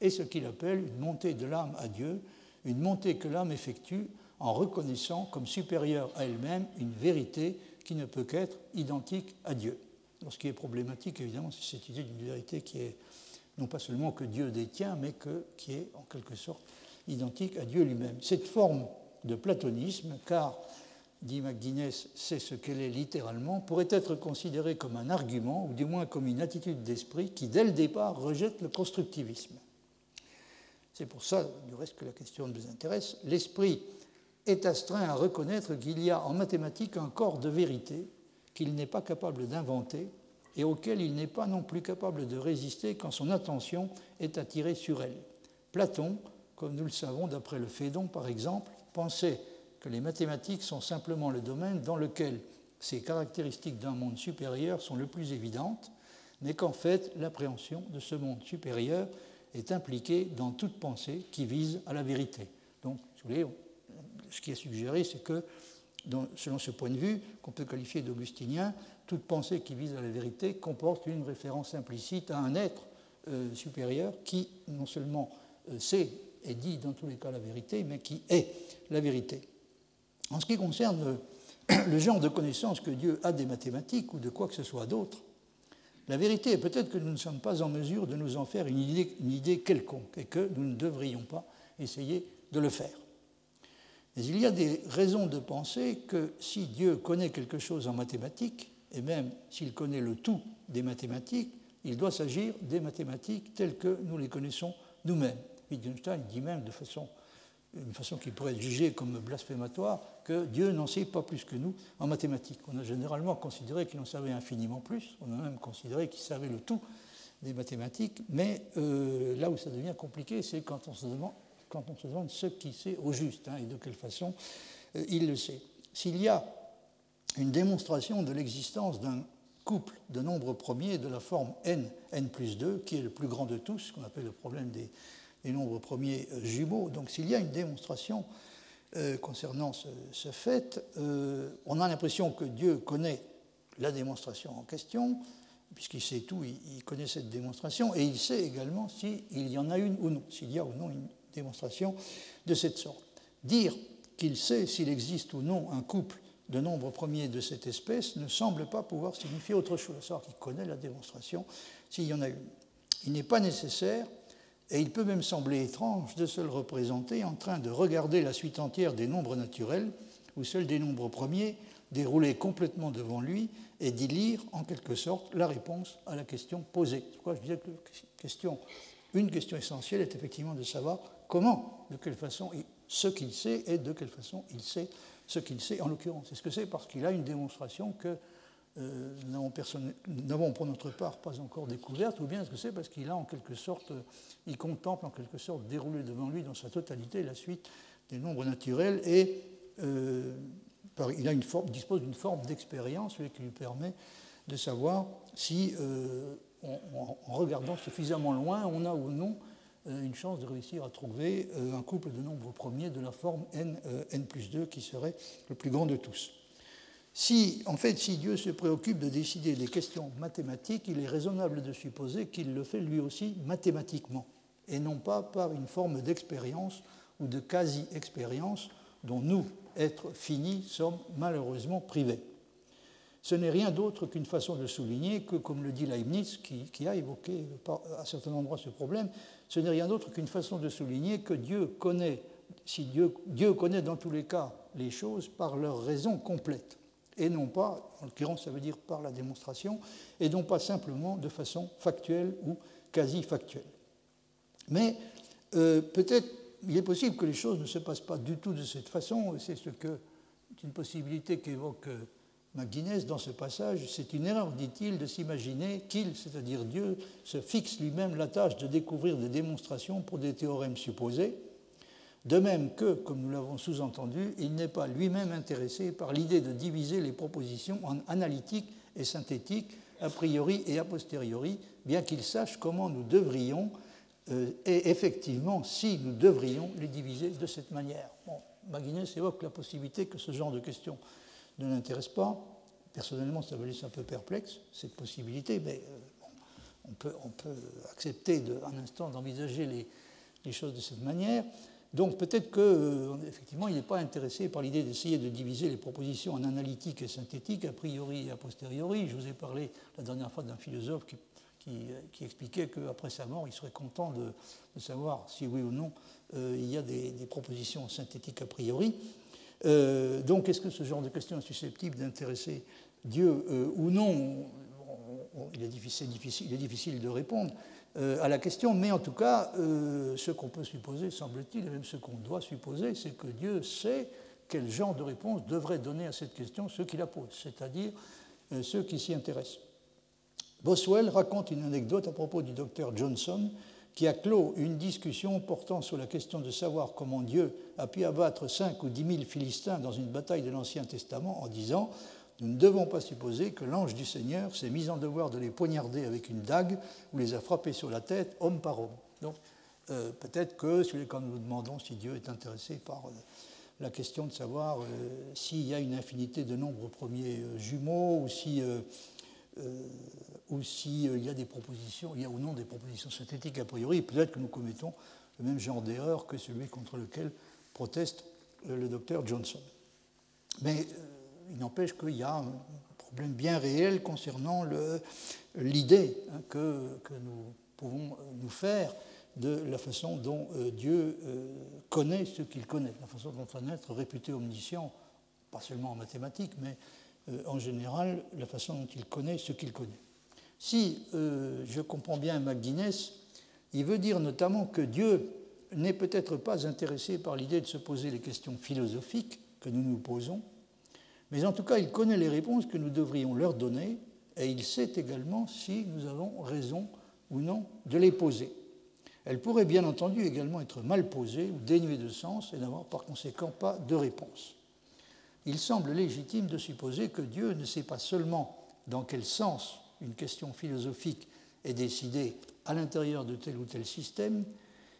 est ce qu'il appelle une montée de l'âme à Dieu, une montée que l'âme effectue en reconnaissant comme supérieure à elle-même une vérité qui ne peut qu'être identique à Dieu. ce qui est problématique, évidemment, c'est cette idée d'une vérité qui est non pas seulement que Dieu détient, mais que, qui est en quelque sorte identique à Dieu lui-même. Cette forme de platonisme, car, dit McGuinness, c'est ce qu'elle est littéralement, pourrait être considérée comme un argument, ou du moins comme une attitude d'esprit qui, dès le départ, rejette le constructivisme. C'est pour ça, du reste, que la question nous intéresse. L'esprit est astreint à reconnaître qu'il y a en mathématiques un corps de vérité qu'il n'est pas capable d'inventer et auquel il n'est pas non plus capable de résister quand son attention est attirée sur elle. Platon, comme nous le savons d'après le Phédon par exemple, pensait que les mathématiques sont simplement le domaine dans lequel ces caractéristiques d'un monde supérieur sont le plus évidentes, mais qu'en fait l'appréhension de ce monde supérieur est impliquée dans toute pensée qui vise à la vérité. Donc, ce qui est suggéré, c'est que, selon ce point de vue, qu'on peut qualifier d'augustinien, toute pensée qui vise à la vérité comporte une référence implicite à un être euh, supérieur qui non seulement euh, sait et dit dans tous les cas la vérité, mais qui est la vérité. En ce qui concerne le genre de connaissance que Dieu a des mathématiques ou de quoi que ce soit d'autre, la vérité est peut-être que nous ne sommes pas en mesure de nous en faire une idée quelconque et que nous ne devrions pas essayer de le faire. Mais il y a des raisons de penser que si Dieu connaît quelque chose en mathématiques, et même s'il connaît le tout des mathématiques, il doit s'agir des mathématiques telles que nous les connaissons nous-mêmes. Wittgenstein dit même de façon, une façon qui pourrait être jugée comme blasphématoire que Dieu n'en sait pas plus que nous en mathématiques. On a généralement considéré qu'il en savait infiniment plus, on a même considéré qu'il savait le tout des mathématiques, mais euh, là où ça devient compliqué, c'est quand on se demande ce qui sait au juste hein, et de quelle façon euh, il le sait. S'il y a une démonstration de l'existence d'un couple de nombres premiers de la forme n, n plus 2, qui est le plus grand de tous, qu'on appelle le problème des, nombres premiers euh, jumeaux, donc s'il y a une démonstration euh, concernant ce, fait, on a l'impression que Dieu connaît la démonstration en question, puisqu'il sait tout, il, il, connaît cette démonstration, et il sait également s'il y en a une ou non, s'il y a ou non une démonstration de cette sorte. Dire qu'il sait s'il existe ou non un couple de nombres premiers de cette espèce ne semble pas pouvoir signifier autre chose, à qu'il connaît la démonstration s'il y en a une. Il n'est pas nécessaire, et il peut même sembler étrange, de se le représenter en train de regarder la suite entière des nombres naturels, ou celle des nombres premiers, déroulés complètement devant lui, et d'y lire en quelque sorte la réponse à la question posée. Pourquoi je disais que question, une question essentielle est effectivement de savoir comment, de quelle façon, ce qu'il sait et de quelle façon il sait ce qu'il sait en l'occurrence. Est-ce que c'est parce qu'il a une démonstration que euh, nous n'avons pour notre part pas encore découverte, ou bien est-ce que c'est parce qu'il a en quelque sorte, il contemple en quelque sorte déroulé devant lui dans sa totalité la suite des nombres naturels et euh, il a dispose d'une forme d'expérience qui lui permet de savoir si, euh, en regardant suffisamment loin, on a ou non une chance de réussir à trouver euh, un couple de nombres premiers de la forme n, euh, n plus 2 qui serait le plus grand de tous. Si, en fait, si Dieu se préoccupe de décider des questions mathématiques, il est raisonnable de supposer qu'il le fait lui aussi mathématiquement, et non pas par une forme d'expérience ou de quasi-expérience dont nous, êtres finis, sommes malheureusement privés. Ce n'est rien d'autre qu'une façon de souligner que, comme le dit Leibniz, qui, a évoqué à certains endroits ce problème, ce n'est rien d'autre qu'une façon de souligner que Dieu connaît, si Dieu, Dieu connaît dans tous les cas les choses par leur raison complète, et non pas, en l'occurrence ça veut dire par la démonstration, et non pas simplement de façon factuelle ou quasi factuelle. Mais euh, peut-être il est possible que les choses ne se passent pas du tout de cette façon, c'est ce que, une possibilité qu'évoque euh, McGuinness, dans ce passage, c'est une erreur, dit-il, de s'imaginer qu'il, c'est-à-dire Dieu, se fixe lui-même la tâche de découvrir des démonstrations pour des théorèmes supposés, de même que, comme nous l'avons sous-entendu, il n'est pas lui-même intéressé par l'idée de diviser les propositions en analytiques et synthétiques, a priori et a posteriori, bien qu'il sache comment nous devrions, euh, et effectivement, si nous devrions les diviser de cette manière. McGuinness évoque la possibilité que ce genre de questions ne l'intéresse pas. Personnellement, ça me laisse un peu perplexe, cette possibilité, mais euh, on, peut, accepter un instant d'envisager les, choses de cette manière. Donc peut-être qu'effectivement, euh, il n'est pas intéressé par l'idée d'essayer de diviser les propositions en analytique et synthétique, a priori et a posteriori. Je vous ai parlé la dernière fois d'un philosophe qui, qui, expliquait qu'après sa mort, il serait content de, savoir si oui ou non il y a des, propositions synthétiques a priori. Donc, est-ce que ce genre de question est susceptible d'intéresser Dieu ou non? Il, est difficile, de répondre à la question, mais en tout cas, ce qu'on peut supposer, semble-t-il, et même ce qu'on doit supposer, c'est que Dieu sait quel genre de réponse devrait donner à cette question ceux qui la posent, c'est-à-dire euh, ceux qui s'y intéressent. Boswell raconte une anecdote à propos du docteur Johnson qui a clos une discussion portant sur la question de savoir comment Dieu a pu abattre cinq ou dix mille Philistins dans une bataille de l'Ancien Testament en disant Nous ne devons pas supposer que l'ange du Seigneur s'est mis en devoir de les poignarder avec une dague ou les a frappés sur la tête homme par homme. Donc, euh, peut-être que, quand nous nous demandons si Dieu est intéressé par euh, la question de savoir euh, s'il y a une infinité de nombres premiers jumeaux ou si ou s'il y a des propositions, il y a ou non des propositions synthétiques a priori, peut-être que nous commettons le même genre d'erreur que celui contre lequel proteste le docteur Johnson. Mais il n'empêche qu'il y a un problème bien réel concernant l'idée hein, que, nous pouvons nous faire de la façon dont euh, Dieu euh, connaît ce qu'il connaît, la façon dont un être réputé omniscient, pas seulement en mathématiques, mais euh, en général, la façon dont il connaît ce qu'il connaît. Si je comprends bien McGuinness, il veut dire notamment que Dieu n'est peut-être pas intéressé par l'idée de se poser les questions philosophiques que nous nous posons, mais en tout cas, il connaît les réponses que nous devrions leur donner, et il sait également si nous avons raison ou non de les poser. Elle pourrait bien entendu également être mal posée ou dénuée de sens et n'avoir par conséquent pas de réponse. Il semble légitime de supposer que Dieu ne sait pas seulement dans quel sens une question philosophique est décidée à l'intérieur de tel ou tel système,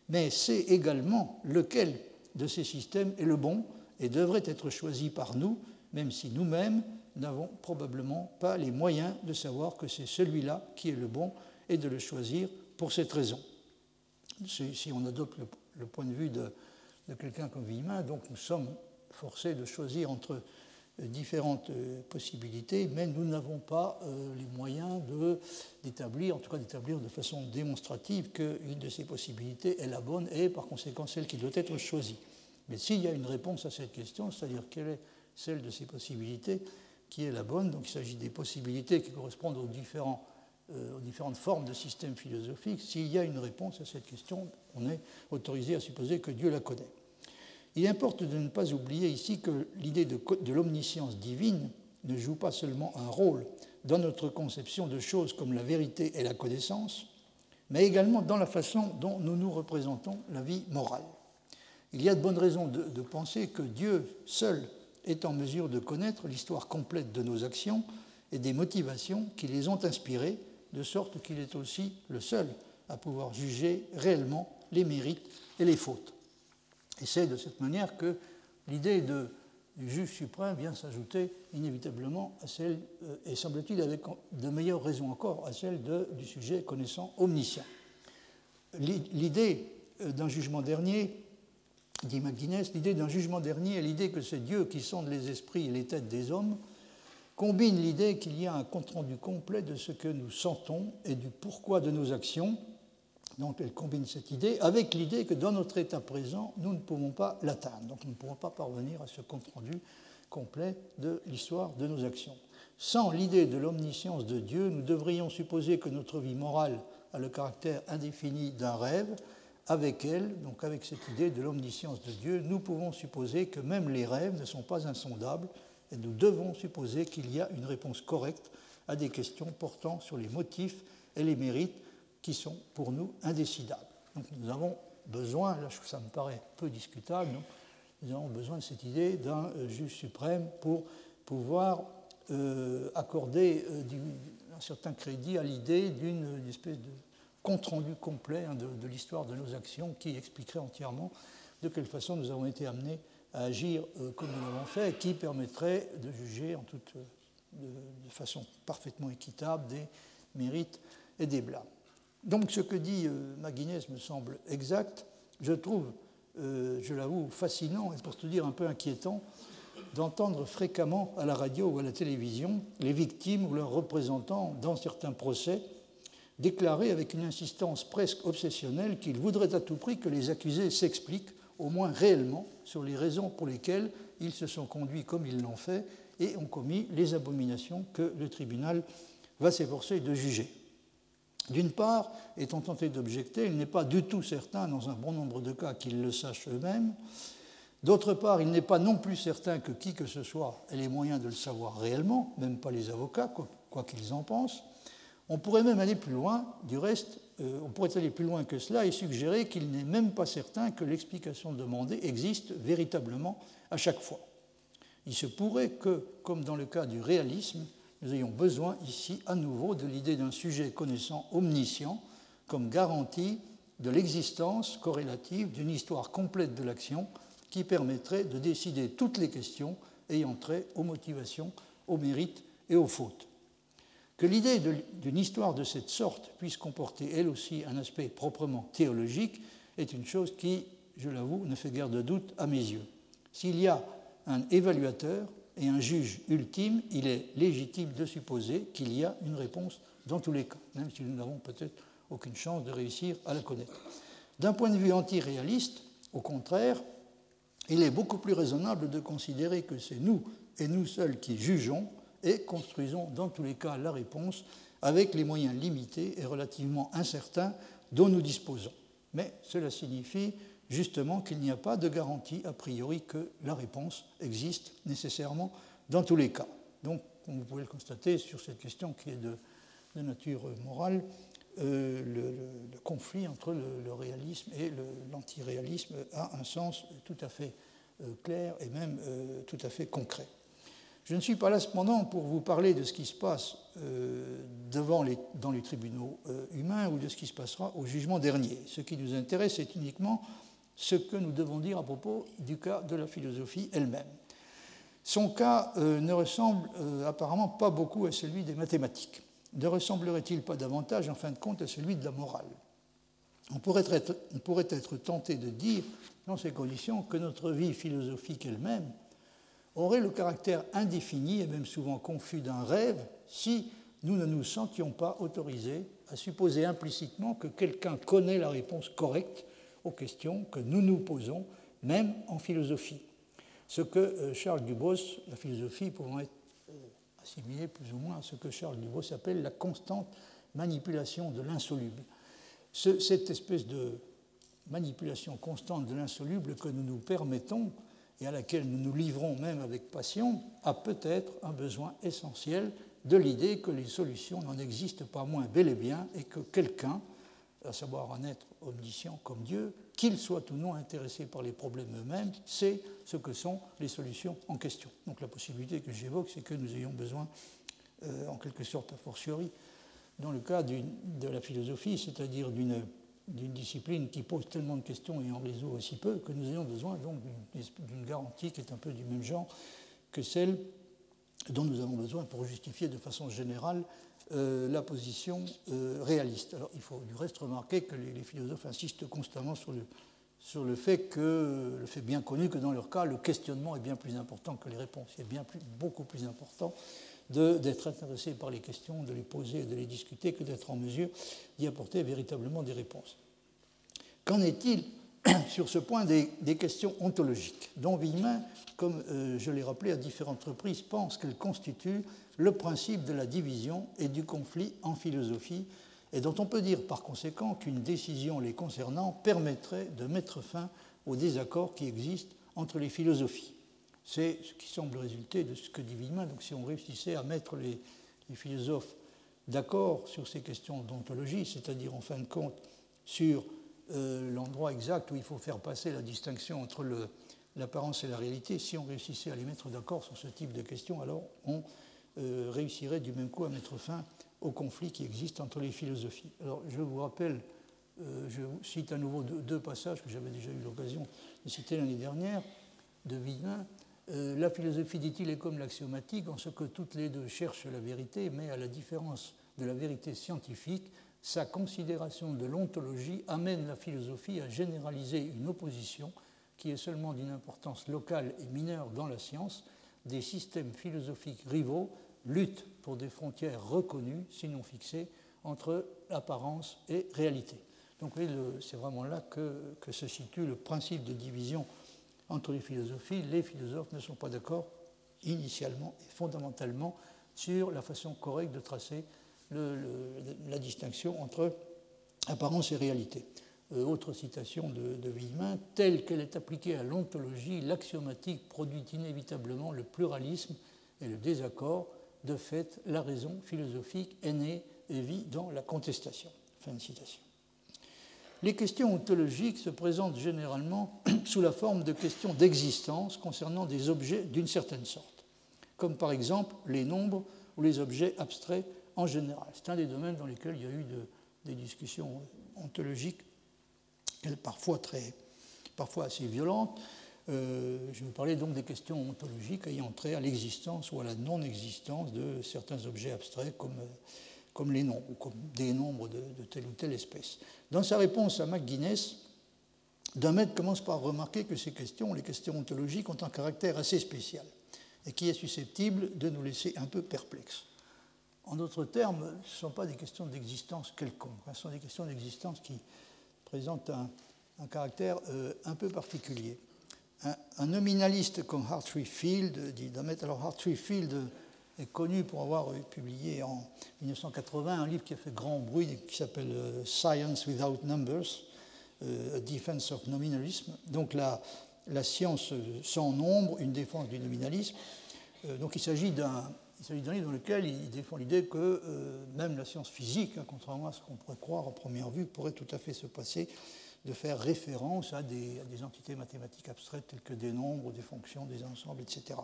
mais sait également lequel de ces systèmes est le bon et devrait être choisi par nous, même si nous-mêmes n'avons probablement pas les moyens de savoir que c'est celui-là qui est le bon et de le choisir pour cette raison. Si on adopte le, point de vue de, quelqu'un comme Villemin, donc nous sommes forcés de choisir entre différentes euh, possibilités, mais nous n'avons pas euh, les moyens d'établir, en tout cas d'établir de façon démonstrative qu'une de ces possibilités est la bonne et par conséquent celle qui doit être choisie. Mais s'il y a une réponse à cette question, c'est-à-dire quelle est celle de ces possibilités qui est la bonne, donc il s'agit des possibilités qui correspondent aux euh, aux différentes formes de systèmes philosophiques, s'il y a une réponse à cette question, on est autorisé à supposer que Dieu la connaît. Il importe de ne pas oublier ici que l'idée de, l'omniscience divine ne joue pas seulement un rôle dans notre conception de choses comme la vérité et la connaissance, mais également dans la façon dont nous nous représentons la vie morale. Il y a de bonnes raisons de penser que Dieu seul est en mesure de connaître l'histoire complète de nos actions et des motivations qui les ont inspirées de sorte qu'il est aussi le seul à pouvoir juger réellement les mérites et les fautes. Et c'est de cette manière que l'idée du juge suprême vient s'ajouter inévitablement à celle, euh, et semble-t-il avec de meilleures raisons encore, à celle du sujet connaissant omniscient. L'idée euh, d'un jugement dernier, dit McGuinness, l'idée d'un jugement dernier est l'idée que c'est Dieu qui sonde les esprits et les têtes des hommes combine l'idée qu'il y a un compte-rendu complet de ce que nous sentons et du pourquoi de nos actions. Donc elle combine cette idée avec l'idée que dans notre état présent, nous ne pouvons pas l'atteindre. Donc nous ne pouvons pas parvenir à ce compte-rendu complet de l'histoire de nos actions. Sans l'idée de l'omniscience de Dieu, nous devrions supposer que notre vie morale a le caractère indéfini d'un rêve. Avec elle, donc avec cette idée de l'omniscience de Dieu, nous pouvons supposer que même les rêves ne sont pas insondables, et nous devons supposer qu'il y a une réponse correcte à des questions portant sur les motifs et les mérites qui sont pour nous indécidables. Donc nous avons besoin, là ça me paraît peu discutable, nous avons besoin de cette idée d'un euh, juge suprême pour pouvoir euh, accorder euh, un certain crédit à l'idée d'une espèce de compte-rendu complet hein, de, l'histoire de nos actions qui expliquerait entièrement de quelle façon nous avons été amenés à agir comme nous l'avons fait, qui permettrait de juger en toute, de, façon parfaitement équitable des mérites et des blâmes. Donc ce que dit euh, Maguinès me semble exact. Je trouve, je l'avoue, fascinant et pour tout dire un peu inquiétant d'entendre fréquemment à la radio ou à la télévision les victimes ou leurs représentants dans certains procès déclaré avec une insistance presque obsessionnelle qu'il voudrait à tout prix que les accusés s'expliquent, au moins réellement, sur les raisons pour lesquelles ils se sont conduits comme ils l'ont fait et ont commis les abominations que le tribunal va s'efforcer de juger. D'une part, étant tenté d'objecter, il n'est pas du tout certain, dans un bon nombre de cas, qu'ils le sachent eux-mêmes. D'autre part, il n'est pas non plus certain que qui que ce soit ait les moyens de le savoir réellement, même pas les avocats, quoi qu'ils en pensent. On pourrait même aller plus loin, du reste, euh, on pourrait aller plus loin que cela et suggérer qu'il n'est même pas certain que l'explication demandée existe véritablement à chaque fois. Il se pourrait que, comme dans le cas du réalisme, nous ayons besoin ici à nouveau de l'idée d'un sujet connaissant omniscient comme garantie de l'existence corrélative d'une histoire complète de l'action qui permettrait de décider toutes les questions ayant trait aux motivations, aux mérites et aux fautes. Que l'idée d'une histoire de cette sorte puisse comporter elle aussi un aspect proprement théologique est une chose qui, je l'avoue, ne fait guère de doute à mes yeux. S'il y a un évaluateur, et un juge ultime, il est légitime de supposer qu'il y a une réponse dans tous les cas, même si nous n'avons peut-être aucune chance de réussir à la connaître. D'un point de vue antiréaliste, au contraire, il est beaucoup plus raisonnable de considérer que c'est nous et nous seuls qui jugeons et construisons dans tous les cas la réponse avec les moyens limités et relativement incertains dont nous disposons. Mais cela signifie justement qu'il n'y a pas de garantie a priori que la réponse existe nécessairement dans tous les cas. Donc, comme vous pouvez le constater sur cette question qui est de, nature morale, euh, le, conflit entre le, réalisme et l'antiréalisme a un sens tout à fait euh, clair et même euh, tout à fait concret. Je ne suis pas là cependant pour vous parler de ce qui se passe devant dans les tribunaux humains ou de ce qui se passera au jugement dernier. Ce qui nous intéresse, c'est uniquement ce que nous devons dire à propos du cas de la philosophie elle-même. Son cas euh, ne ressemble euh, apparemment pas beaucoup à celui des mathématiques. Ne ressemblerait-il pas davantage, en fin de compte, à celui de la morale? On pourrait, être, on pourrait être tenté de dire, dans ces conditions, que notre vie philosophique elle-même aurait le caractère indéfini et même souvent confus d'un rêve si nous ne nous sentions pas autorisés à supposer implicitement que quelqu'un connaît la réponse correcte aux questions que nous nous posons, même en philosophie. Ce que euh, Charles Dubos, la philosophie pouvant être euh, assimilée plus ou moins à ce que Charles Dubos appelle la constante manipulation de l'insoluble. cette espèce de manipulation constante de l'insoluble que nous nous permettons et à laquelle nous nous livrons même avec passion, a peut-être un besoin essentiel de l'idée que les solutions n'en existent pas moins bel et bien et que quelqu'un, à savoir un être omniscient comme Dieu, qu'il soit ou non intéressé par les problèmes eux-mêmes, c'est ce que sont les solutions en question. Donc la possibilité que j'évoque, c'est que nous ayons besoin, euh, en quelque sorte a fortiori, dans le cas de la philosophie, c'est-à-dire d'une discipline qui pose tellement de questions et en résout aussi peu, que nous ayons besoin donc d'une garantie qui est un peu du même genre que celle dont nous avons besoin pour justifier de façon générale euh, la position euh, réaliste. Alors, il faut du reste remarquer que les, philosophes insistent constamment sur le, fait que, le fait bien connu que dans leur cas, le questionnement est bien plus important que les réponses. Il est bien plus, beaucoup plus important d'être intéressé par les questions, de les poser de les discuter que d'être en mesure d'y apporter véritablement des réponses. Qu'en est-il sur ce point des, questions ontologiques, dont Villemin, comme euh, je l'ai rappelé à différentes reprises, pense qu'elles constituent le principe de la division et du conflit en philosophie, et dont on peut dire par conséquent qu'une décision les concernant permettrait de mettre fin aux désaccords qui existent entre les philosophies. C'est ce qui semble résulter de ce que dit Villemin. Donc si on réussissait à mettre les, philosophes d'accord sur ces questions d'ontologie, c'est-à-dire en fin de compte sur euh, l'endroit exact où il faut faire passer la distinction entre l'apparence et la réalité, si on réussissait à les mettre d'accord sur ce type de questions, alors on euh, réussirait du même coup à mettre fin au conflit qui existe entre les philosophies. Alors je vous rappelle, euh, je cite à nouveau deux, passages que j'avais déjà eu l'occasion de citer l'année dernière de Villemin. Euh, la philosophie, dit-il, est comme l'axiomatique en ce que toutes les deux cherchent la vérité, mais à la différence de la vérité scientifique, sa considération de l'ontologie amène la philosophie à généraliser une opposition qui est seulement d'une importance locale et mineure dans la science, des systèmes philosophiques rivaux luttent pour des frontières reconnues, sinon fixées, entre apparence et réalité. Donc c'est vraiment là que, se situe le principe de division entre les philosophies. Les philosophes ne sont pas d'accord initialement et fondamentalement sur la façon correcte de tracer la distinction entre apparence et réalité. Euh, autre citation de, de telle qu'elle est appliquée à l'ontologie, l'axiomatique produit inévitablement le pluralisme et le désaccord. De fait, la raison philosophique est née et vit dans la contestation. Fin de citation. Les questions ontologiques se présentent généralement sous la forme de questions d'existence concernant des objets d'une certaine sorte, comme par exemple les nombres ou les objets abstraits en général. C'est un des domaines dans lesquels il y a eu des discussions ontologiques, parfois, très, parfois assez violentes. Euh, je vais parler donc des questions ontologiques ayant trait à l'existence ou à la non-existence de certains objets abstraits comme, comme les nombres ou comme des nombres de, telle ou telle espèce. Dans sa réponse à McGuinness, Dummett commence par remarquer que ces questions, les questions ontologiques, ont un caractère assez spécial et qui est susceptible de nous laisser un peu perplexes. En d'autres termes, ce ne sont pas des questions d'existence quelconque, hein, ce sont des questions d'existence qui présentent un, caractère euh, un peu particulier. Un, nominaliste comme Hartree Field dit alors Hartree Field est connu pour avoir publié en 1980 un livre qui a fait grand bruit qui s'appelle euh, Science Without Numbers, euh, A Defense of Nominalism, donc la, science sans nombre, une défense du nominalisme. donc il s'agit d'un livre dans lequel il défend l'idée que euh, même la science physique, hein, contrairement à ce qu'on pourrait croire à première vue, pourrait tout à fait se passer de faire référence à des, entités mathématiques abstraites telles que des nombres, des fonctions, des ensembles, etc.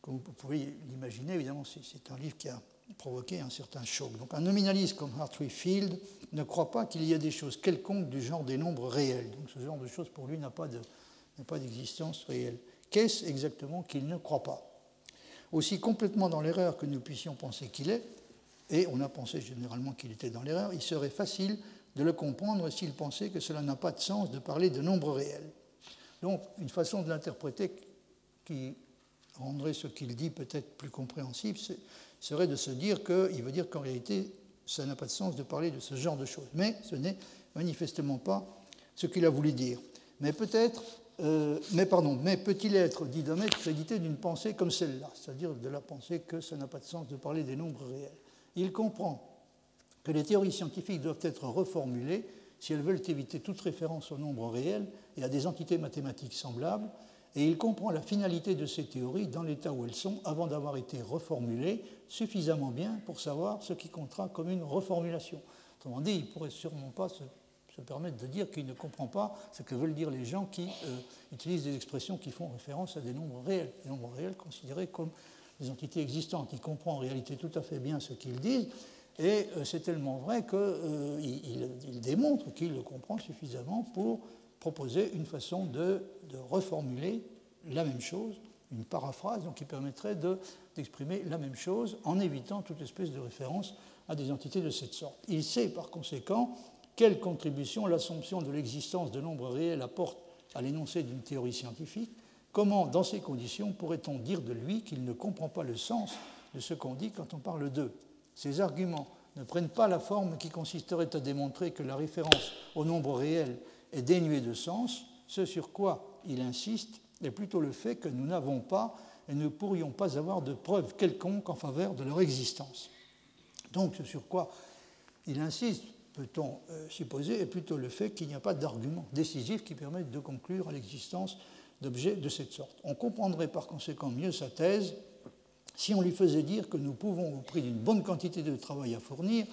Comme vous pouvez l'imaginer, évidemment, c'est un livre qui a provoqué un certain choc. Donc un nominaliste comme Hartree Field ne croit pas qu'il y ait des choses quelconques du genre des nombres réels. Donc ce genre de choses pour lui n'a pas d'existence réelle. Qu'est-ce exactement qu'il ne croit pas? Aussi complètement dans l'erreur que nous puissions penser qu'il est, et on a pensé généralement qu'il était dans l'erreur, il serait facile de le comprendre s'il pensait que cela n'a pas de sens de parler de nombres réels. Donc, une façon de l'interpréter qui rendrait ce qu'il dit peut-être plus compréhensible serait de se dire qu'il veut dire qu'en réalité, ça n'a pas de sens de parler de ce genre de choses. Mais ce n'est manifestement pas ce qu'il a voulu dire. Mais peut-être euh, mais pardon, mais peut-il être, dit Domet, crédité d'une pensée comme celle-là, c'est-à-dire de la pensée que ça n'a pas de sens de parler des nombres réels Il comprend que les théories scientifiques doivent être reformulées si elles veulent éviter toute référence aux nombres réels et à des entités mathématiques semblables, et il comprend la finalité de ces théories dans l'état où elles sont avant d'avoir été reformulées suffisamment bien pour savoir ce qui comptera comme une reformulation. Autrement dit, il ne pourrait sûrement pas se permettre de dire qu'il ne comprend pas ce que veulent dire les gens qui euh, utilisent des expressions qui font référence à des nombres réels, des nombres réels considérés comme des entités existantes. Il comprend en réalité tout à fait bien ce qu'ils disent, et euh, c'est tellement vrai qu'il euh, il, démontre qu'il le comprend suffisamment pour proposer une façon de, reformuler la même chose, une paraphrase, donc qui permettrait d'exprimer la même chose en évitant toute espèce de référence à des entités de cette sorte. Il sait par conséquent quelle contribution l'assomption de l'existence de nombres réels apporte à l'énoncé d'une théorie scientifique Comment, dans ces conditions, pourrait-on dire de lui qu'il ne comprend pas le sens de ce qu'on dit quand on parle d'eux? Ces arguments ne prennent pas la forme qui consisterait à démontrer que la référence au nombre réel est dénuée de sens. Ce sur quoi il insiste est plutôt le fait que nous n'avons pas et ne pourrions pas avoir de preuves quelconques en faveur de leur existence. Donc ce sur quoi il insiste peut-on euh, supposer, est plutôt le fait qu'il n'y a pas d'argument décisif qui permette de conclure à l'existence d'objets de cette sorte. On comprendrait par conséquent mieux sa thèse si on lui faisait dire que nous pouvons, au prix d'une bonne quantité de travail à fournir,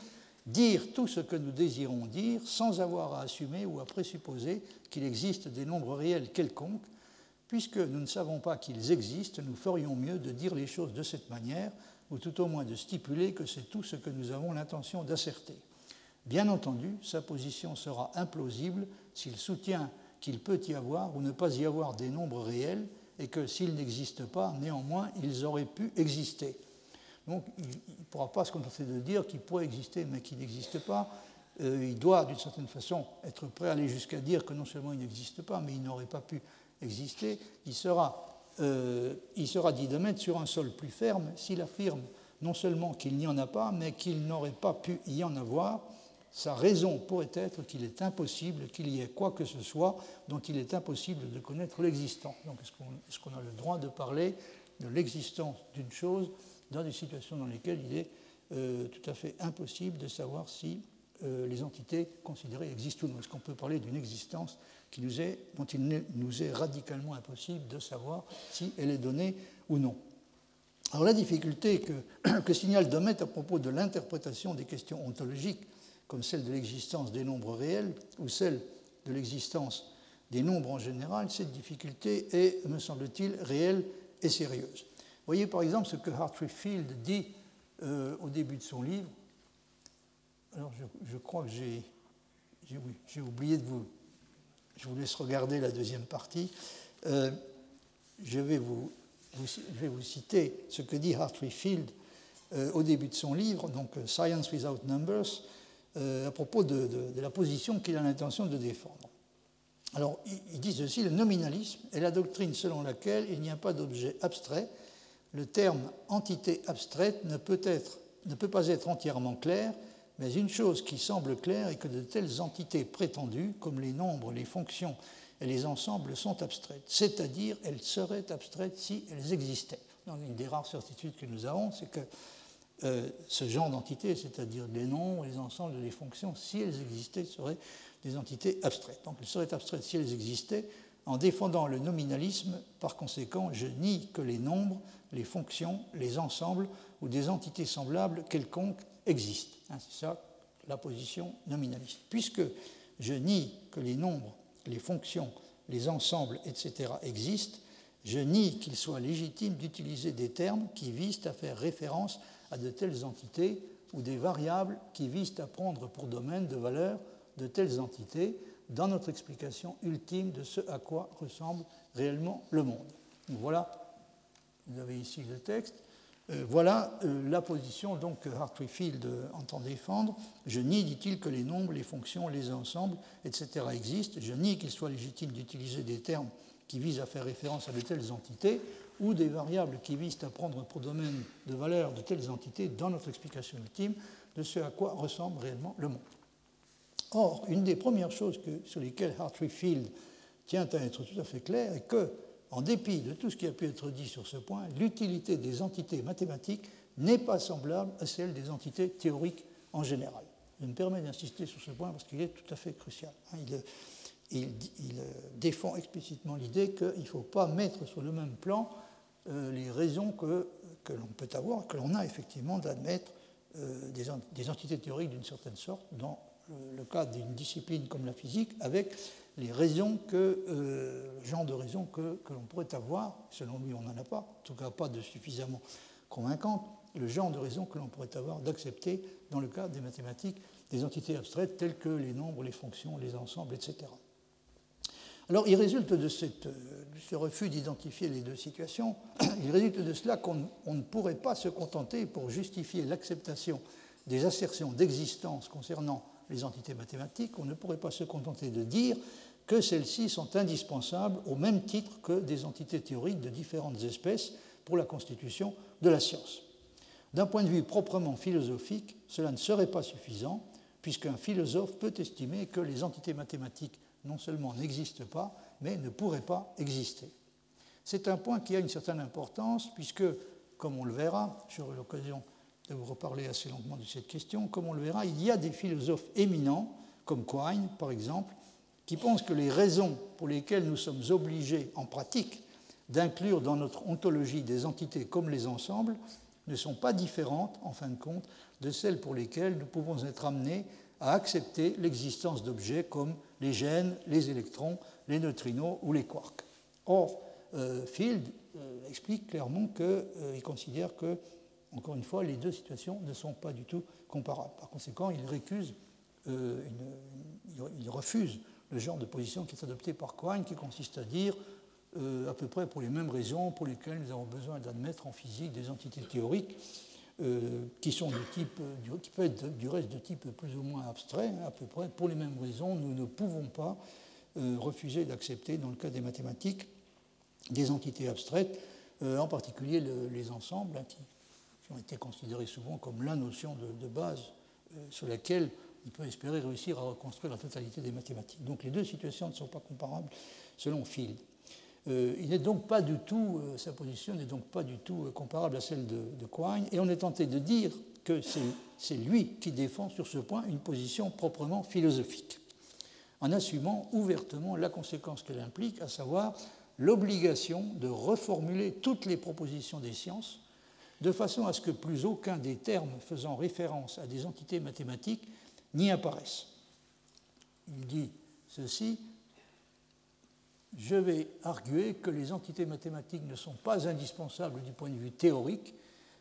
dire tout ce que nous désirons dire sans avoir à assumer ou à présupposer qu'il existe des nombres réels quelconques. Puisque nous ne savons pas qu'ils existent, nous ferions mieux de dire les choses de cette manière, ou tout au moins de stipuler que c'est tout ce que nous avons l'intention d'asserter. Bien entendu, sa position sera implausible s'il soutient qu'il peut y avoir ou ne pas y avoir des nombres réels et que s'ils n'existent pas, néanmoins, ils auraient pu exister. Donc il ne pourra pas se contenter de dire qu'il pourrait exister mais qu'il n'existe pas. Euh, il doit, d'une certaine façon, être prêt à aller jusqu'à dire que non seulement il n'existe pas, mais il n'aurait pas pu exister. Il sera, euh, il sera dit de mettre sur un sol plus ferme s'il affirme non seulement qu'il n'y en a pas, mais qu'il n'aurait pas pu y en avoir. Sa raison pourrait être qu'il est impossible qu'il y ait quoi que ce soit dont il est impossible de connaître l'existence. Donc est-ce qu'on a le droit de parler de l'existence d'une chose dans des situations dans lesquelles il est euh, tout à fait impossible de savoir si euh, les entités considérées existent ou non? Est-ce qu'on peut parler d'une existence dont il nous est radicalement impossible de savoir si elle est donnée ou non? Alors la difficulté que, que signale Domet à propos de l'interprétation des questions ontologiques, comme celle de l'existence des nombres réels ou celle de l'existence des nombres en général, cette difficulté est, me semble-t-il, réelle et sérieuse. Voyez par exemple ce que Hartree Field dit euh, au début de son livre. Alors je, crois que j'ai oublié de vous. Je vous laisse regarder la deuxième partie. Euh, je vais vous citer ce que dit Hartree Field euh, au début de son livre, donc Science Without Numbers, euh, à propos de, la position qu'il a l'intention de défendre. Alors, il, dit ceci le nominalisme est la doctrine selon laquelle il n'y a pas d'objet abstrait. Le terme entité abstraite ne peut, être, ne peut pas être entièrement clair, mais une chose qui semble claire est que de telles entités prétendues, comme les nombres, les fonctions et les ensembles sont abstraites, c'est-à-dire elles seraient abstraites si elles existaient. une des rares certitudes que nous avons, c'est que euh, ce genre d'entités, c'est-à-dire les noms, les ensembles, les fonctions, si elles existaient, seraient des entités abstraites. Donc elles seraient abstraites si elles existaient. En défendant le nominalisme, par conséquent, je nie que les nombres, les fonctions, les ensembles ou des entités semblables quelconques existent. Hein, c'est ça la position nominaliste. Puisque je nie que les nombres, les fonctions, les ensembles, etc. existent, je nie qu'il soit légitime d'utiliser des termes qui visent à faire référence de telles entités ou des variables qui visent à prendre pour domaine de valeur de telles entités dans notre explication ultime de ce à quoi ressemble réellement le monde. voilà, vous avez ici le texte. Euh, voilà euh, la position donc, que Hartree Field euh, entend défendre. Je nie, dit-il, que les nombres, les fonctions, les ensembles, etc. existent. Je nie qu'il soit légitime d'utiliser des termes qui visent à faire référence à de telles entités ou des variables qui visent à prendre pour domaine de valeur de telles entités dans notre explication ultime de ce à quoi ressemble réellement le monde. Or, une des premières choses sur lesquelles Hartree Field tient à être tout à fait clair est que en dépit de tout ce qui a pu être dit sur ce point, l'utilité des entités mathématiques n'est pas semblable à celle des entités théoriques en général. Je me permets d'insister sur ce point parce qu'il est tout à fait crucial. Hein. Il, défend explicitement l'idée qu'il ne faut pas mettre sur le même plan euh, les raisons que, que l'on peut avoir, que l'on a effectivement d'admettre euh, des, entités théoriques d'une certaine sorte dans le cas d'une discipline comme la physique avec les raisons que, euh, le genre de raisons que, l'on pourrait avoir, selon lui on n'en a pas, en tout cas pas de suffisamment convaincantes, le genre de raisons que l'on pourrait avoir d'accepter, dans le cas des mathématiques, des entités abstraites telles que les nombres, les fonctions, les ensembles, etc. Alors il résulte de, cette, de ce refus d'identifier les deux situations, il résulte de cela qu'on ne pourrait pas se contenter, pour justifier l'acceptation des assertions d'existence concernant les entités mathématiques, on ne pourrait pas se contenter de dire que celles-ci sont indispensables au même titre que des entités théoriques de différentes espèces pour la constitution de la science. D'un point de vue proprement philosophique, cela ne serait pas suffisant, puisqu'un philosophe peut estimer que les entités mathématiques non seulement n'existent pas, mais ne pourraient pas exister. C'est un point qui a une certaine importance, puisque, comme on le verra, j'aurai l'occasion de vous reparler assez longuement de cette question, comme on le verra, il y a des philosophes éminents, comme Quine par exemple, qui pensent que les raisons pour lesquelles nous sommes obligés en pratique d'inclure dans notre ontologie des entités comme les ensembles ne sont pas différentes, en fin de compte, de celles pour lesquelles nous pouvons être amenés à accepter l'existence d'objets comme les gènes, les électrons, les neutrinos ou les quarks. Or, euh, Field euh, explique clairement qu'il euh, considère que, encore une fois, les deux situations ne sont pas du tout comparables. Par conséquent, il récuse, refuse le genre de position qui est adoptée par Quine, qui consiste à dire, à peu près pour les mêmes raisons pour lesquelles nous avons besoin d'admettre en physique des entités théoriques, euh, qui sont de type, qui peuvent être du reste de type plus ou moins abstrait, à peu près pour les mêmes raisons, nous ne pouvons pas euh, refuser d'accepter, dans le cas des mathématiques, des entités abstraites, en particulier les ensembles, hein, qui, ont été considérées souvent comme la notion de, base sur laquelle on peut espérer réussir à reconstruire la totalité des mathématiques. Donc les deux situations ne sont pas comparables selon Field. Il n'est donc pas du tout, sa position n'est donc pas du tout comparable à celle de, de Quine, et on est tenté de dire que c'est lui qui défend sur ce point une position proprement philosophique, en assumant ouvertement la conséquence qu'elle implique, à savoir l'obligation de reformuler toutes les propositions des sciences de façon à ce que plus aucun des termes faisant référence à des entités mathématiques n'y apparaisse. Il dit ceci, je vais arguer que les entités mathématiques ne sont pas indispensables du point de vue théorique,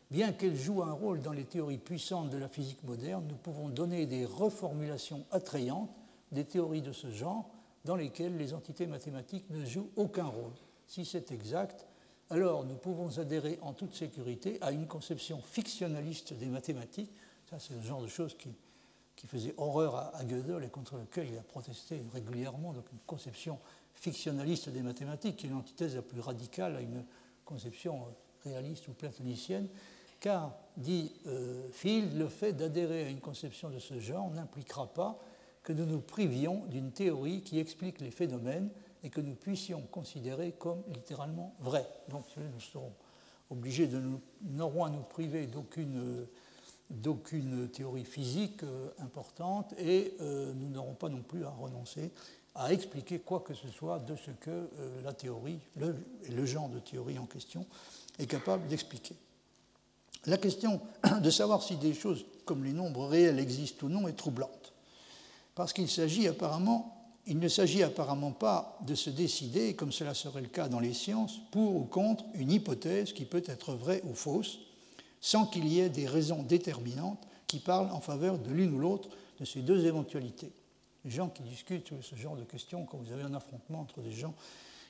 Bien qu'elle joue un rôle dans les théories puissantes de la physique moderne, nous pouvons donner des reformulations attrayantes des théories de ce genre dans lesquelles les entités mathématiques ne jouent aucun rôle. Si c'est exact, alors nous pouvons adhérer en toute sécurité à une conception fictionnaliste des mathématiques. Ça, c'est le genre de choses qui, qui faisait horreur à, Gödel et contre lequel il a protesté régulièrement. Donc une conception fictionnaliste des mathématiques qui est l'antithèse la plus radicale à une conception réaliste ou platonicienne car, dit euh, Field, le fait d'adhérer à une conception de ce genre n'impliquera pas que nous nous privions d'une théorie qui explique les phénomènes et que nous puissions considérer comme littéralement vrais. Donc nous serons obligés de nous, n'aurons à nous priver d'aucune, d'aucune théorie physique euh, importante et euh, nous n'aurons pas non plus à renoncer à expliquer quoi que ce soit de ce que la théorie, le, le genre de théorie en question, est capable d'expliquer. La question de savoir si des choses comme les nombres réels existent ou non est troublante, parce qu'il ne s'agit apparemment pas de se décider, comme cela serait le cas dans les sciences, pour ou contre une hypothèse qui peut être vraie ou fausse, sans qu'il y ait des raisons déterminantes qui parlent en faveur de l'une ou l'autre de ces deux éventualités. Gens qui discutent ce genre de questions, quand vous avez un affrontement entre des gens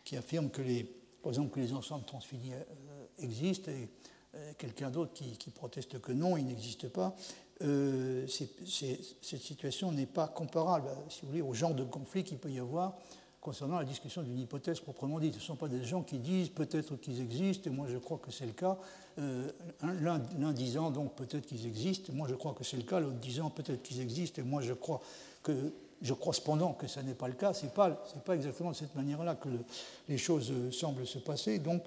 qui affirment que les, par exemple, que les ensembles transfinis euh, existent et euh, quelqu'un d'autre qui, proteste que non, il n'existe pas, euh, cette situation n'est pas comparable, si vous voulez, au genre de conflit qu'il peut y avoir concernant la discussion d'une hypothèse proprement dite. Ce ne sont pas des gens qui disent peut-être qu'ils existent, et moi je crois que c'est le cas. L'un disant donc peut-être qu'ils existent, moi je crois que c'est le cas, l'autre disant peut-être qu'ils existent, et moi je crois que je crois cependant que ce n'est pas le cas. Ce n'est pas, pas, exactement de cette manière-là que les choses semblent se passer. Donc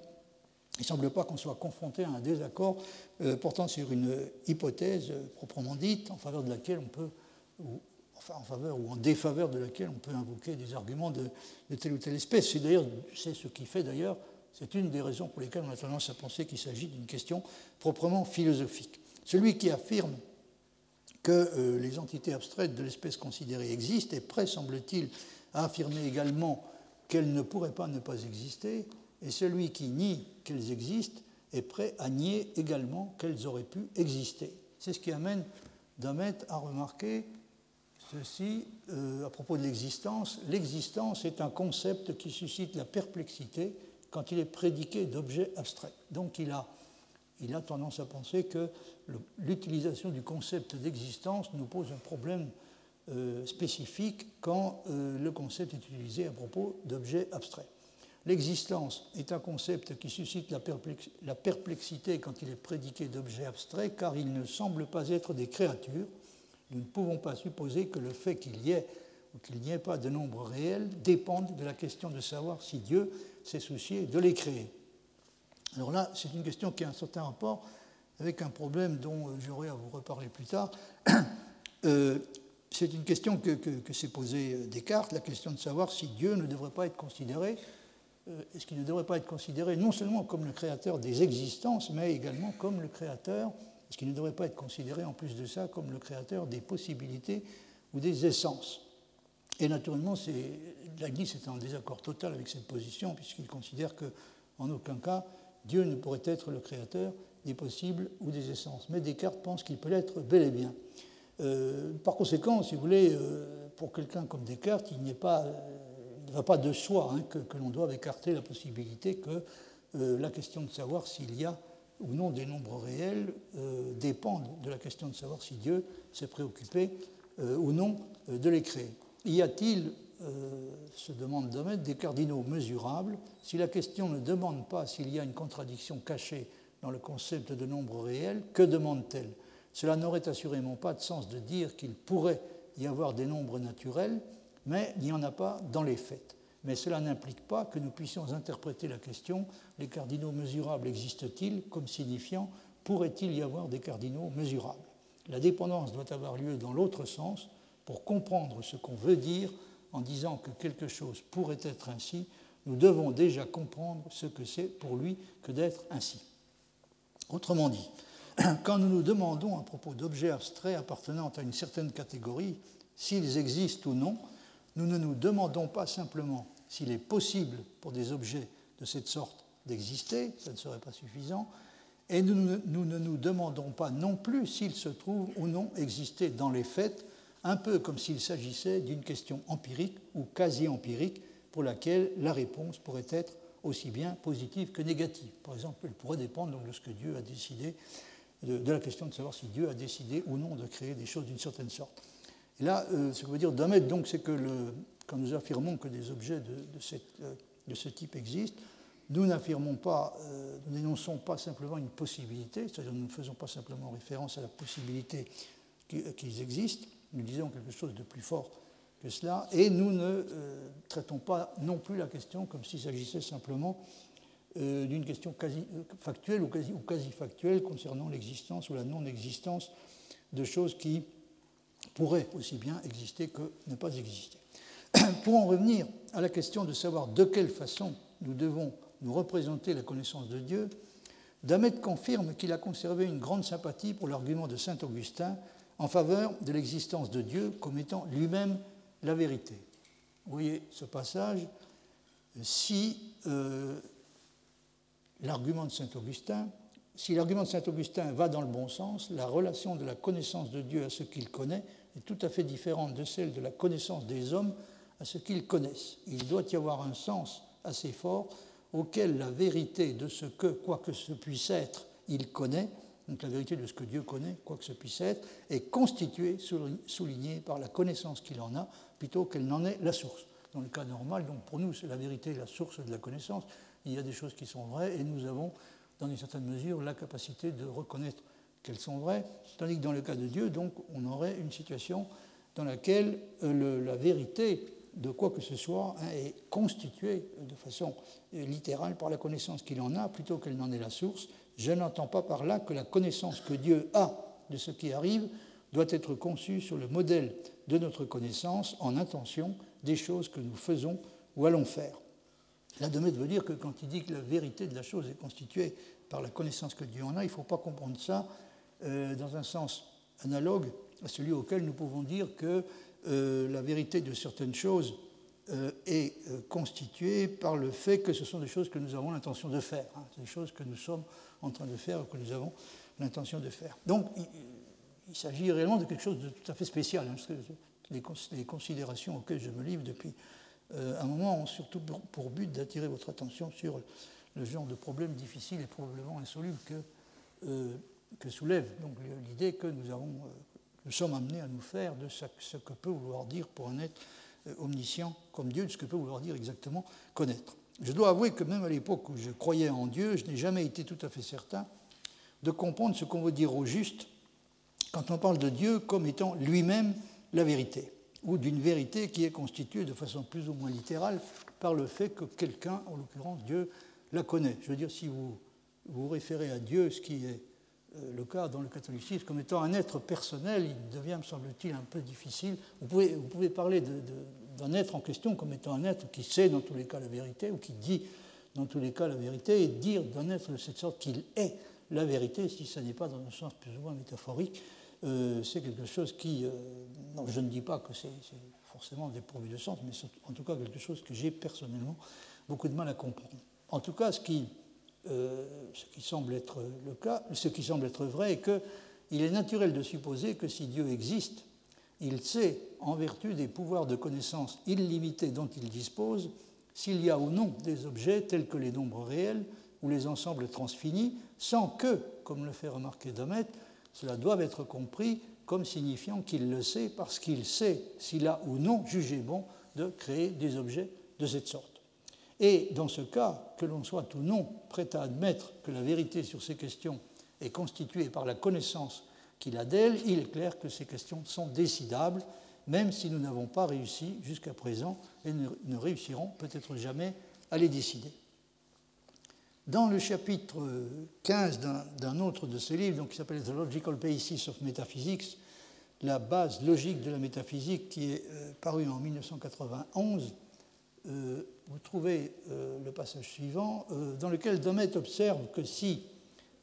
il ne semble pas qu'on soit confronté à un désaccord euh, portant sur une hypothèse euh, proprement dite, en faveur de laquelle on peut, ou, enfin en faveur ou en défaveur de laquelle on peut invoquer des arguments de, telle ou telle espèce. C'est d'ailleurs, c'est ce qui fait d'ailleurs, c'est une des raisons pour lesquelles on a tendance à penser qu'il s'agit d'une question proprement philosophique. Celui qui affirme euh, les entités abstraites de l'espèce considérée existent est prêt, semble-t-il, à affirmer également qu'elles ne pourraient pas ne pas exister, et celui qui nie qu'elles existent est prêt à nier également qu'elles auraient pu exister. C'est ce qui amène Damet à remarquer ceci euh, à propos de l'existence. L'existence est un concept qui suscite la perplexité quand il est prédiqué d'objets abstraits. Donc il a, il a tendance à penser que l'utilisation du concept d'existence nous pose un problème euh, spécifique quand euh, le concept est utilisé à propos d'objets abstraits. L'existence est un concept qui suscite la perplexité quand il est prédiqué d'objets abstraits, car il ne semble pas être des créatures. Nous ne pouvons pas supposer que le fait qu'il y ait ou qu'il n'y ait pas de nombre réel dépende de la question de savoir si Dieu s'est soucié de les créer. Alors là, c'est une question qui a un certain rapport avec un problème dont j'aurai à vous reparler plus tard. Euh, c'est une question que, que s'est posée Descartes, la question de savoir si Dieu ne devrait pas être considéré euh, est-ce qu'il ne devrait pas être considéré non seulement comme le créateur des existences, mais également comme le créateur, est-ce qu'il ne devrait pas être considéré en plus de ça comme le créateur des possibilités ou des essences? Et naturellement, Leibniz est en désaccord total avec cette position, puisqu'il considère qu'en aucun cas, Dieu ne pourrait être le créateur des possibles ou des essences. Mais Descartes pense qu'il peut l'être bel et bien. Euh, par conséquent, si vous voulez, euh, pour quelqu'un comme Descartes, il a pas ne va pas de soi hein, que, l'on doit écarter la possibilité que euh, la question de savoir s'il y a ou non des nombres réels euh, dépende de la question de savoir si Dieu s'est préoccupé euh, ou non de les créer. Y a-t-il, se demande Domet, des cardinaux mesurables. Si la question ne demande pas s'il y a une contradiction cachée dans le concept de nombre réel, que demande-t-elle? Cela n'aurait assurément pas de sens de dire qu'il pourrait y avoir des nombres naturels, mais il n'y en a pas dans les faits. Mais cela n'implique pas que nous puissions interpréter la question les cardinaux mesurables existent-ils? Comme signifiant pourrait-il y avoir des cardinaux mesurables? La dépendance doit avoir lieu dans l'autre sens pour comprendre ce qu'on veut dire en disant que quelque chose pourrait être ainsi, nous devons déjà comprendre ce que c'est pour lui que d'être ainsi. Autrement dit, quand nous nous demandons à propos d'objets abstraits appartenant à une certaine catégorie s'ils existent ou non, nous ne nous demandons pas simplement s'il est possible pour des objets de cette sorte d'exister, ça ne serait pas suffisant, et nous, ne nous demandons pas non plus s'ils se trouvent ou non exister dans les faits, un peu comme s'il s'agissait d'une question empirique ou quasi-empirique pour laquelle la réponse pourrait être aussi bien positive que négative. Par exemple, elle pourrait dépendre donc de ce que Dieu a décidé, de, la question de savoir si Dieu a décidé ou non de créer des choses d'une certaine sorte. Et là, euh, ce que veut dire Domet, donc, c'est que quand nous affirmons que des objets de, euh, ce type existent, nous n'affirmons pas, euh, nous n'énonçons pas simplement une possibilité, c'est-à-dire nous ne faisons pas simplement référence à la possibilité qu'ils existent, nous disons quelque chose de plus fort que cela, et nous ne euh, traitons pas non plus la question comme s'il s'agissait simplement euh, d'une question quasi factuelle ou quasi, ou quasi factuelle concernant l'existence ou la non-existence de choses qui pourraient aussi bien exister que ne pas exister. Pour en revenir à la question de savoir de quelle façon nous devons nous représenter la connaissance de Dieu, Damet confirme qu'il a conservé une grande sympathie pour l'argument de saint Augustin en faveur de l'existence de Dieu comme étant lui-même la vérité. Vous voyez ce passage, si euh, l'argument de saint Augustin, si l'argument de saint Augustin va dans le bon sens, la relation de la connaissance de Dieu à ce qu'il connaît est tout à fait différente de celle de la connaissance des hommes à ce qu'ils connaissent. Il doit y avoir un sens assez fort auquel la vérité de ce que, quoi que ce puisse être, il connaît, donc la vérité de ce que Dieu connaît, quoi que ce puisse être, est constituée, soulignée par la connaissance qu'il en a, plutôt qu'elle n'en est la source. Dans le cas normal, donc pour nous, c'est la vérité la source de la connaissance. Il y a des choses qui sont vraies et nous avons, dans une certaine mesure, la capacité de reconnaître qu'elles sont vraies, tandis que dans le cas de Dieu, donc, on aurait une situation dans laquelle euh, la vérité de quoi que ce soit hein, est constituée de façon littérale par la connaissance qu'il en a plutôt qu'elle n'en est la source, je n'entends pas par là que la connaissance que Dieu a de ce qui arrive doit être conçue sur le modèle de notre connaissance en intention des choses que nous faisons ou allons faire. Là, Demet veut dire que quand il dit que la vérité de la chose est constituée par la connaissance que Dieu en a, il ne faut pas comprendre ça euh, dans un sens analogue à celui auquel nous pouvons dire que euh, la vérité de certaines choses euh, est constituée par le fait que ce sont des choses que nous avons l'intention de faire, hein, des choses que nous sommes en train de faire, que nous avons l'intention de faire. Donc, il, s'agit réellement de quelque chose de tout à fait spécial. Hein, les, considérations auxquelles je me livre depuis euh, un moment ont surtout pour, but d'attirer votre attention sur le genre de problèmes difficiles et probablement insolubles que, euh, que soulève l'idée que euh, nous sommes amenés à nous faire de ce, ce, que peut vouloir dire pour un être omniscient comme Dieu, de ce que peut vouloir dire exactement connaître. Je dois avouer que même à l'époque où je croyais en Dieu, je n'ai jamais été tout à fait certain de comprendre ce qu'on veut dire au juste quand on parle de Dieu comme étant lui-même la vérité, ou d'une vérité qui est constituée de façon plus ou moins littérale par le fait que quelqu'un, en l'occurrence Dieu, la connaît. Je veux dire, si vous vous référez à Dieu, ce qui est euh, le cas dans le catholicisme, comme étant un être personnel, il devient, me semble-t-il, un peu difficile. Vous pouvez, vous pouvez parler de, d'un être en question comme étant un être qui sait dans tous les cas la vérité ou qui dit dans tous les cas la vérité et dire d'un être de cette sorte qu'il est la vérité, si ce n'est pas dans un sens plus ou moins métaphorique, euh, c'est quelque chose qui, euh, non, je ne dis pas que c'est forcément dépourvu de sens, mais c'est en tout cas quelque chose que j'ai personnellement beaucoup de mal à comprendre. En tout cas, ce qui, euh, ce qui semble être le cas, ce qui semble être vrai est qu'il est naturel de supposer que si Dieu existe, il sait, en vertu des pouvoirs de connaissance illimités dont il dispose, s'il y a ou non des objets tels que les nombres réels ou les ensembles transfinis, sans que, comme le fait remarquer Domet, cela doive être compris comme signifiant qu'il le sait parce qu'il sait s'il a ou non jugé bon de créer des objets de cette sorte. Et dans ce cas, que l'on soit ou non prêt à admettre que la vérité sur ces questions est constituée par la connaissance qu'il a d'elle, il est clair que ces questions sont décidables, même si nous n'avons pas réussi jusqu'à présent et ne réussirons peut-être jamais à les décider. Dans le chapitre 15 d'un autre de ses livres, donc, qui s'appelle The Logical Basis of Metaphysics, la base logique de la métaphysique, qui est euh, paru en 1991, euh, vous trouvez euh, le passage suivant, dans lequel Domet observe que si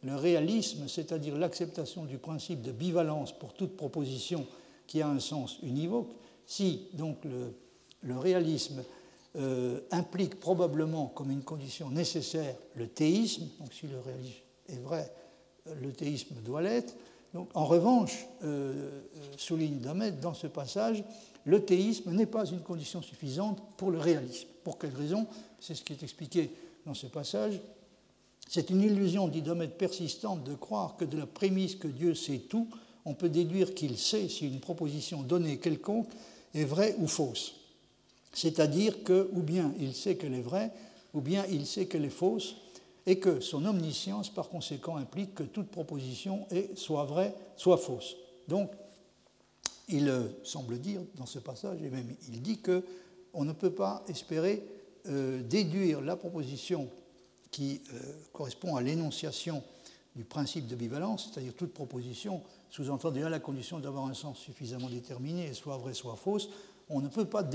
le réalisme, c'est-à-dire l'acceptation du principe de bivalence pour toute proposition qui a un sens univoque, si donc le, réalisme euh, implique probablement comme une condition nécessaire le théisme, donc si le réalisme est vrai, le théisme doit l'être. Donc, en revanche, euh, euh, souligne Damet dans ce passage, le théisme n'est pas une condition suffisante pour le réalisme. Pour quelle raison? C'est ce qui est expliqué dans ce passage. C'est une illusion, dit Domet, persistante de croire que de la prémisse que Dieu sait tout, on peut déduire qu'il sait si une proposition donnée quelconque est vraie ou fausse. C'est-à-dire que, ou bien il sait qu'elle est vraie, ou bien il sait qu'elle est fausse, et que son omniscience, par conséquent, implique que toute proposition est soit vraie, soit fausse. Donc, il euh, semble dire dans ce passage, et même il dit que on ne peut pas espérer euh, déduire la proposition qui euh, correspond à l'énonciation du principe de bivalence, c'est-à-dire toute proposition sous-entend déjà la condition d'avoir un sens suffisamment déterminé, soit vrai, soit fausse. On ne peut pas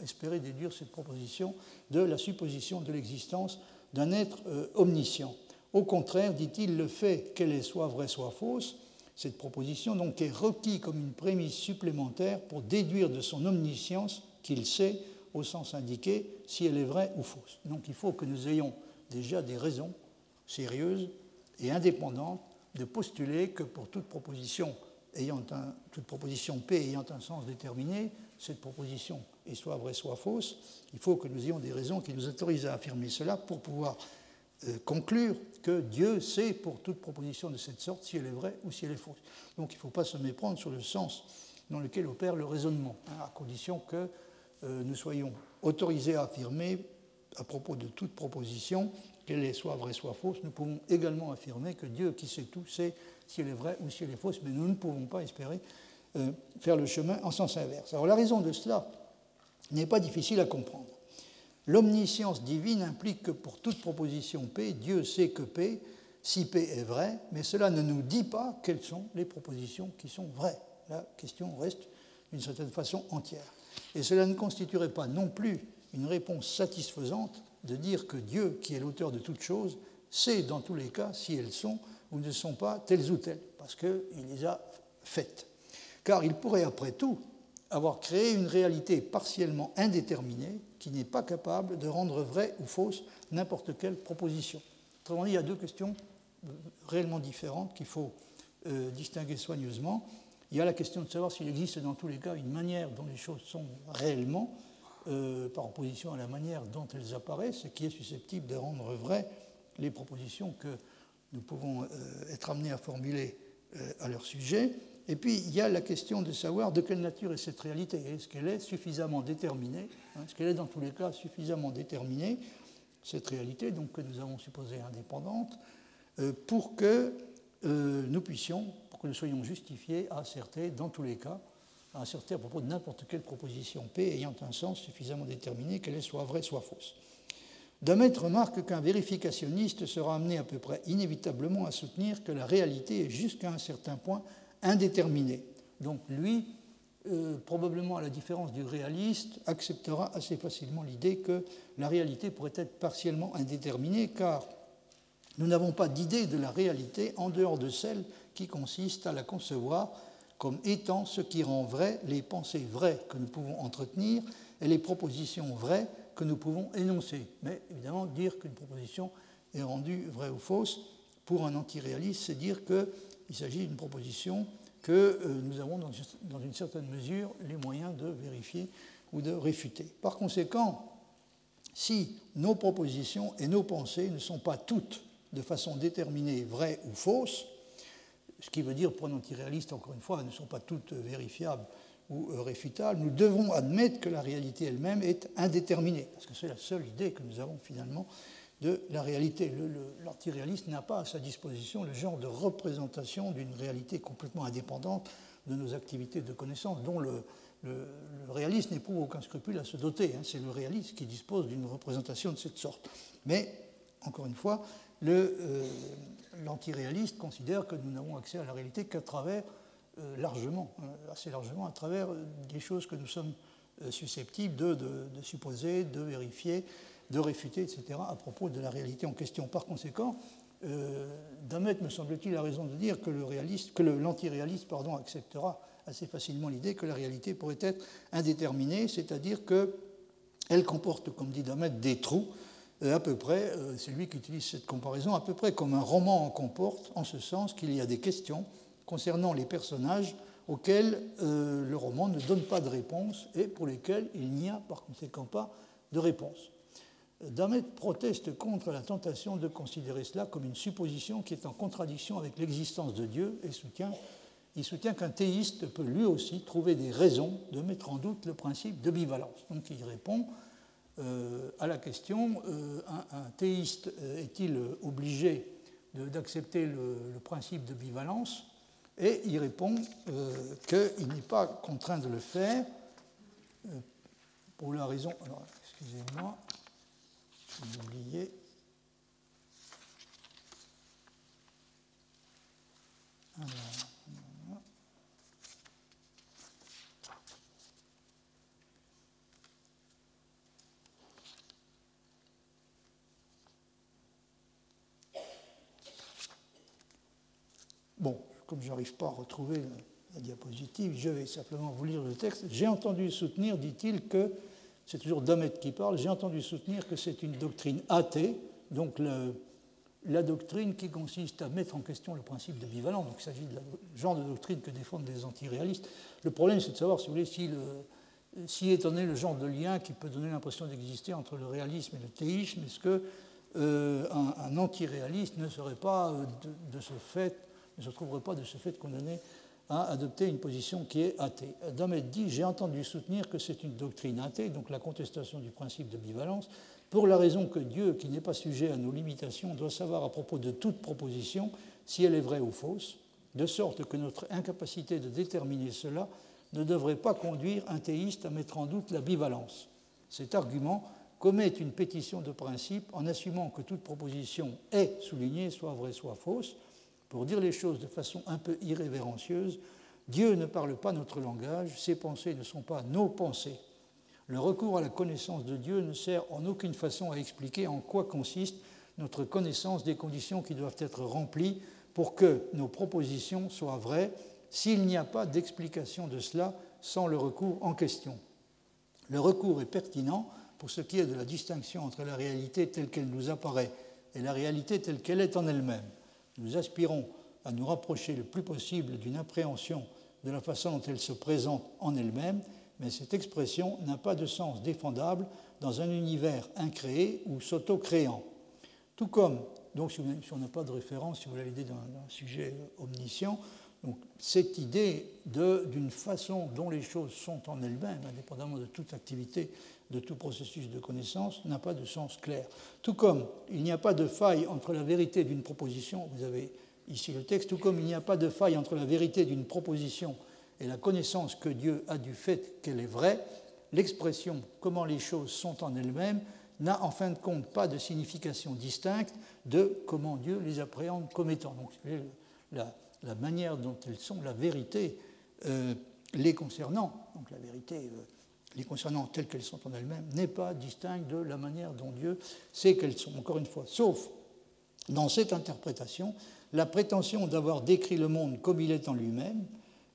espérer déduire cette proposition de la supposition de l'existence d'un être euh, omniscient. Au contraire, dit-il, le fait qu'elle soit vraie, soit fausse, cette proposition donc est requis comme une prémisse supplémentaire pour déduire de son omniscience qu'il sait, au sens indiqué, si elle est vraie ou fausse. Donc il faut que nous ayons déjà des raisons sérieuses et indépendantes de postuler que pour toute proposition, ayant un, P ayant un sens déterminé, cette proposition est soit vraie, soit fausse, il faut que nous ayons des raisons qui nous autorisent à affirmer cela pour pouvoir euh, conclure que Dieu sait pour toute proposition de cette sorte si elle est vraie ou si elle est fausse. Donc il ne faut pas se méprendre sur le sens dans lequel opère le raisonnement, hein, à condition que euh, nous soyons autorisés à affirmer à propos de toute proposition qu'elle soit vraie, soit fausse, nous pouvons également affirmer que Dieu, qui sait tout, sait si elle est vraie ou si elle est fausse, mais nous ne pouvons pas espérer euh, faire le chemin en sens inverse. Alors la raison de cela n'est pas difficile à comprendre. L'omniscience divine implique que pour toute proposition P, Dieu sait que P, si P est vrai, mais cela ne nous dit pas quelles sont les propositions qui sont vraies. La question reste d'une certaine façon entière. Et cela ne constituerait pas non plus une réponse satisfaisante de dire que Dieu, qui est l'auteur de toutes choses, sait dans tous les cas si elles sont ou ne sont pas telles ou telles, parce qu'il les a faites. Car il pourrait, après tout, avoir créé une réalité partiellement indéterminée qui n'est pas capable de rendre vraie ou fausse n'importe quelle proposition. Autrement dit, il y a deux questions réellement différentes qu'il faut euh, distinguer soigneusement. Il y a la question de savoir s'il existe dans tous les cas une manière dont les choses sont réellement, euh, par opposition à la manière dont elles apparaissent, et qui est susceptible de rendre vraies les propositions que nous pouvons euh, être amenés à formuler euh, à leur sujet. Et puis, il y a la question de savoir de quelle nature est cette réalité. Est-ce qu'elle est suffisamment déterminée hein, Est-ce qu'elle est dans tous les cas suffisamment déterminée, cette réalité, donc que nous avons supposée indépendante, pour que nous puissions, pour que nous soyons justifiés à asserter, dans tous les cas, à asserter à propos de n'importe quelle proposition P ayant un sens suffisamment déterminé qu'elle soit vraie, soit fausse. Damet remarque qu'un vérificationniste sera amené à peu près inévitablement à soutenir que la réalité est jusqu'à un certain point indéterminée. Donc lui, euh, probablement à la différence du réaliste, acceptera assez facilement l'idée que la réalité pourrait être partiellement indéterminée, car nous n'avons pas d'idée de la réalité en dehors de celle qui consiste à la concevoir comme étant ce qui rend vrai les pensées vraies que nous pouvons entretenir et les propositions vraies que nous pouvons énoncer. Mais évidemment, dire qu'une proposition est rendue vraie ou fausse, pour un antiréaliste, c'est dire qu'il s'agit d'une proposition que euh, nous avons dans une certaine mesure les moyens de vérifier ou de réfuter. Par conséquent, si nos propositions et nos pensées ne sont pas toutes de façon déterminée vraies ou fausses, ce qui veut dire, pour un antiréaliste, encore une fois, ne sont pas toutes vérifiables ou réfutable, nous devons admettre que la réalité elle-même est indéterminée, parce que c'est la seule idée que nous avons finalement de la réalité. L'antiréaliste n'a pas à sa disposition le genre de représentation d'une réalité complètement indépendante de nos activités de connaissance, dont le, le, réaliste n'éprouve aucun scrupule à se doter. Hein. C'est le réaliste qui dispose d'une représentation de cette sorte. Mais, encore une fois, euh, l'antiréaliste considère que nous n'avons accès à la réalité qu'à travers, euh, largement, euh, assez largement, à travers des choses que nous sommes susceptibles de, supposer, de vérifier, de réfuter, etc., à propos de la réalité en question. Par conséquent, Damet, me semble-t-il, a raison de dire que l'antiréaliste acceptera assez facilement l'idée que la réalité pourrait être indéterminée, c'est-à-dire qu'elle comporte, comme dit Damet, des trous, euh, à peu près, euh, c'est lui qui utilise cette comparaison, à peu près comme un roman en comporte, en ce sens qu'il y a des questions concernant les personnages auxquels euh, le roman ne donne pas de réponse et pour lesquels il n'y a par conséquent pas de réponse. Damet proteste contre la tentation de considérer cela comme une supposition qui est en contradiction avec l'existence de Dieu et soutient il soutient qu'un théiste peut lui aussi trouver des raisons de mettre en doute le principe de bivalence. Donc il répond euh, à la question euh, un, théiste euh, est-il obligé d'accepter le, principe de bivalence? Et il répond qu'il n'est pas contraint de le faire pour la raison. Alors, excusez-moi, j'ai oublié. Alors, Bon, comme je n'arrive pas à retrouver la, diapositive, je vais simplement vous lire le texte. J'ai entendu soutenir, dit-il, que, c'est toujours Damet qui parle, j'ai entendu soutenir que c'est une doctrine athée, donc la doctrine qui consiste à mettre en question le principe de bivalence. Donc il s'agit du genre de doctrine que défendent les antiréalistes. Le problème, c'est de savoir, si vous voulez, si, étant le genre de lien qui peut donner l'impression d'exister entre le réalisme et le théisme, est-ce qu'un euh, un antiréaliste ne serait pas euh, de ce fait ne se trouverait pas de ce fait condamné à adopter une position qui est athée. Damet dit J'ai entendu soutenir que c'est une doctrine athée, donc la contestation du principe de bivalence, pour la raison que Dieu, qui n'est pas sujet à nos limitations, doit savoir à propos de toute proposition si elle est vraie ou fausse, de sorte que notre incapacité de déterminer cela ne devrait pas conduire un théiste à mettre en doute la bivalence. Cet argument commet une pétition de principe en assumant que toute proposition est soulignée, soit vraie, soit fausse, pour dire les choses de façon un peu irrévérencieuse, Dieu ne parle pas notre langage, ses pensées ne sont pas nos pensées. Le recours à la connaissance de Dieu ne sert en aucune façon à expliquer en quoi consiste notre connaissance des conditions qui doivent être remplies pour que nos propositions soient vraies, s'il n'y a pas d'explication de cela sans le recours en question. Le recours est pertinent pour ce qui est de la distinction entre la réalité telle qu'elle nous apparaît et la réalité telle qu'elle est en elle-même nous aspirons à nous rapprocher le plus possible d'une appréhension de la façon dont elle se présente en elle-même, mais cette expression n'a pas de sens défendable dans un univers incréé ou s'auto-créant. Tout comme, donc si on n'a pas de référence, si vous avez l'idée d'un sujet omniscient, donc cette idée d'une façon dont les choses sont en elles-mêmes, indépendamment de toute activité, de tout processus de connaissance, n'a pas de sens clair. Tout comme il n'y a pas de faille entre la vérité d'une proposition, vous avez ici le texte, tout comme il n'y a pas de faille entre la vérité d'une proposition et la connaissance que Dieu a du fait qu'elle est vraie, l'expression comment les choses sont en elles-mêmes n'a en fin de compte pas de signification distincte de comment Dieu les appréhende comme étant. Donc, la, la manière dont elles sont, la vérité euh, les concernant, donc la vérité euh, les concernant telles qu'elles sont en elles-mêmes, n'est pas distincte de la manière dont Dieu sait qu'elles sont, encore une fois. Sauf dans cette interprétation, la prétention d'avoir décrit le monde comme il est en lui-même,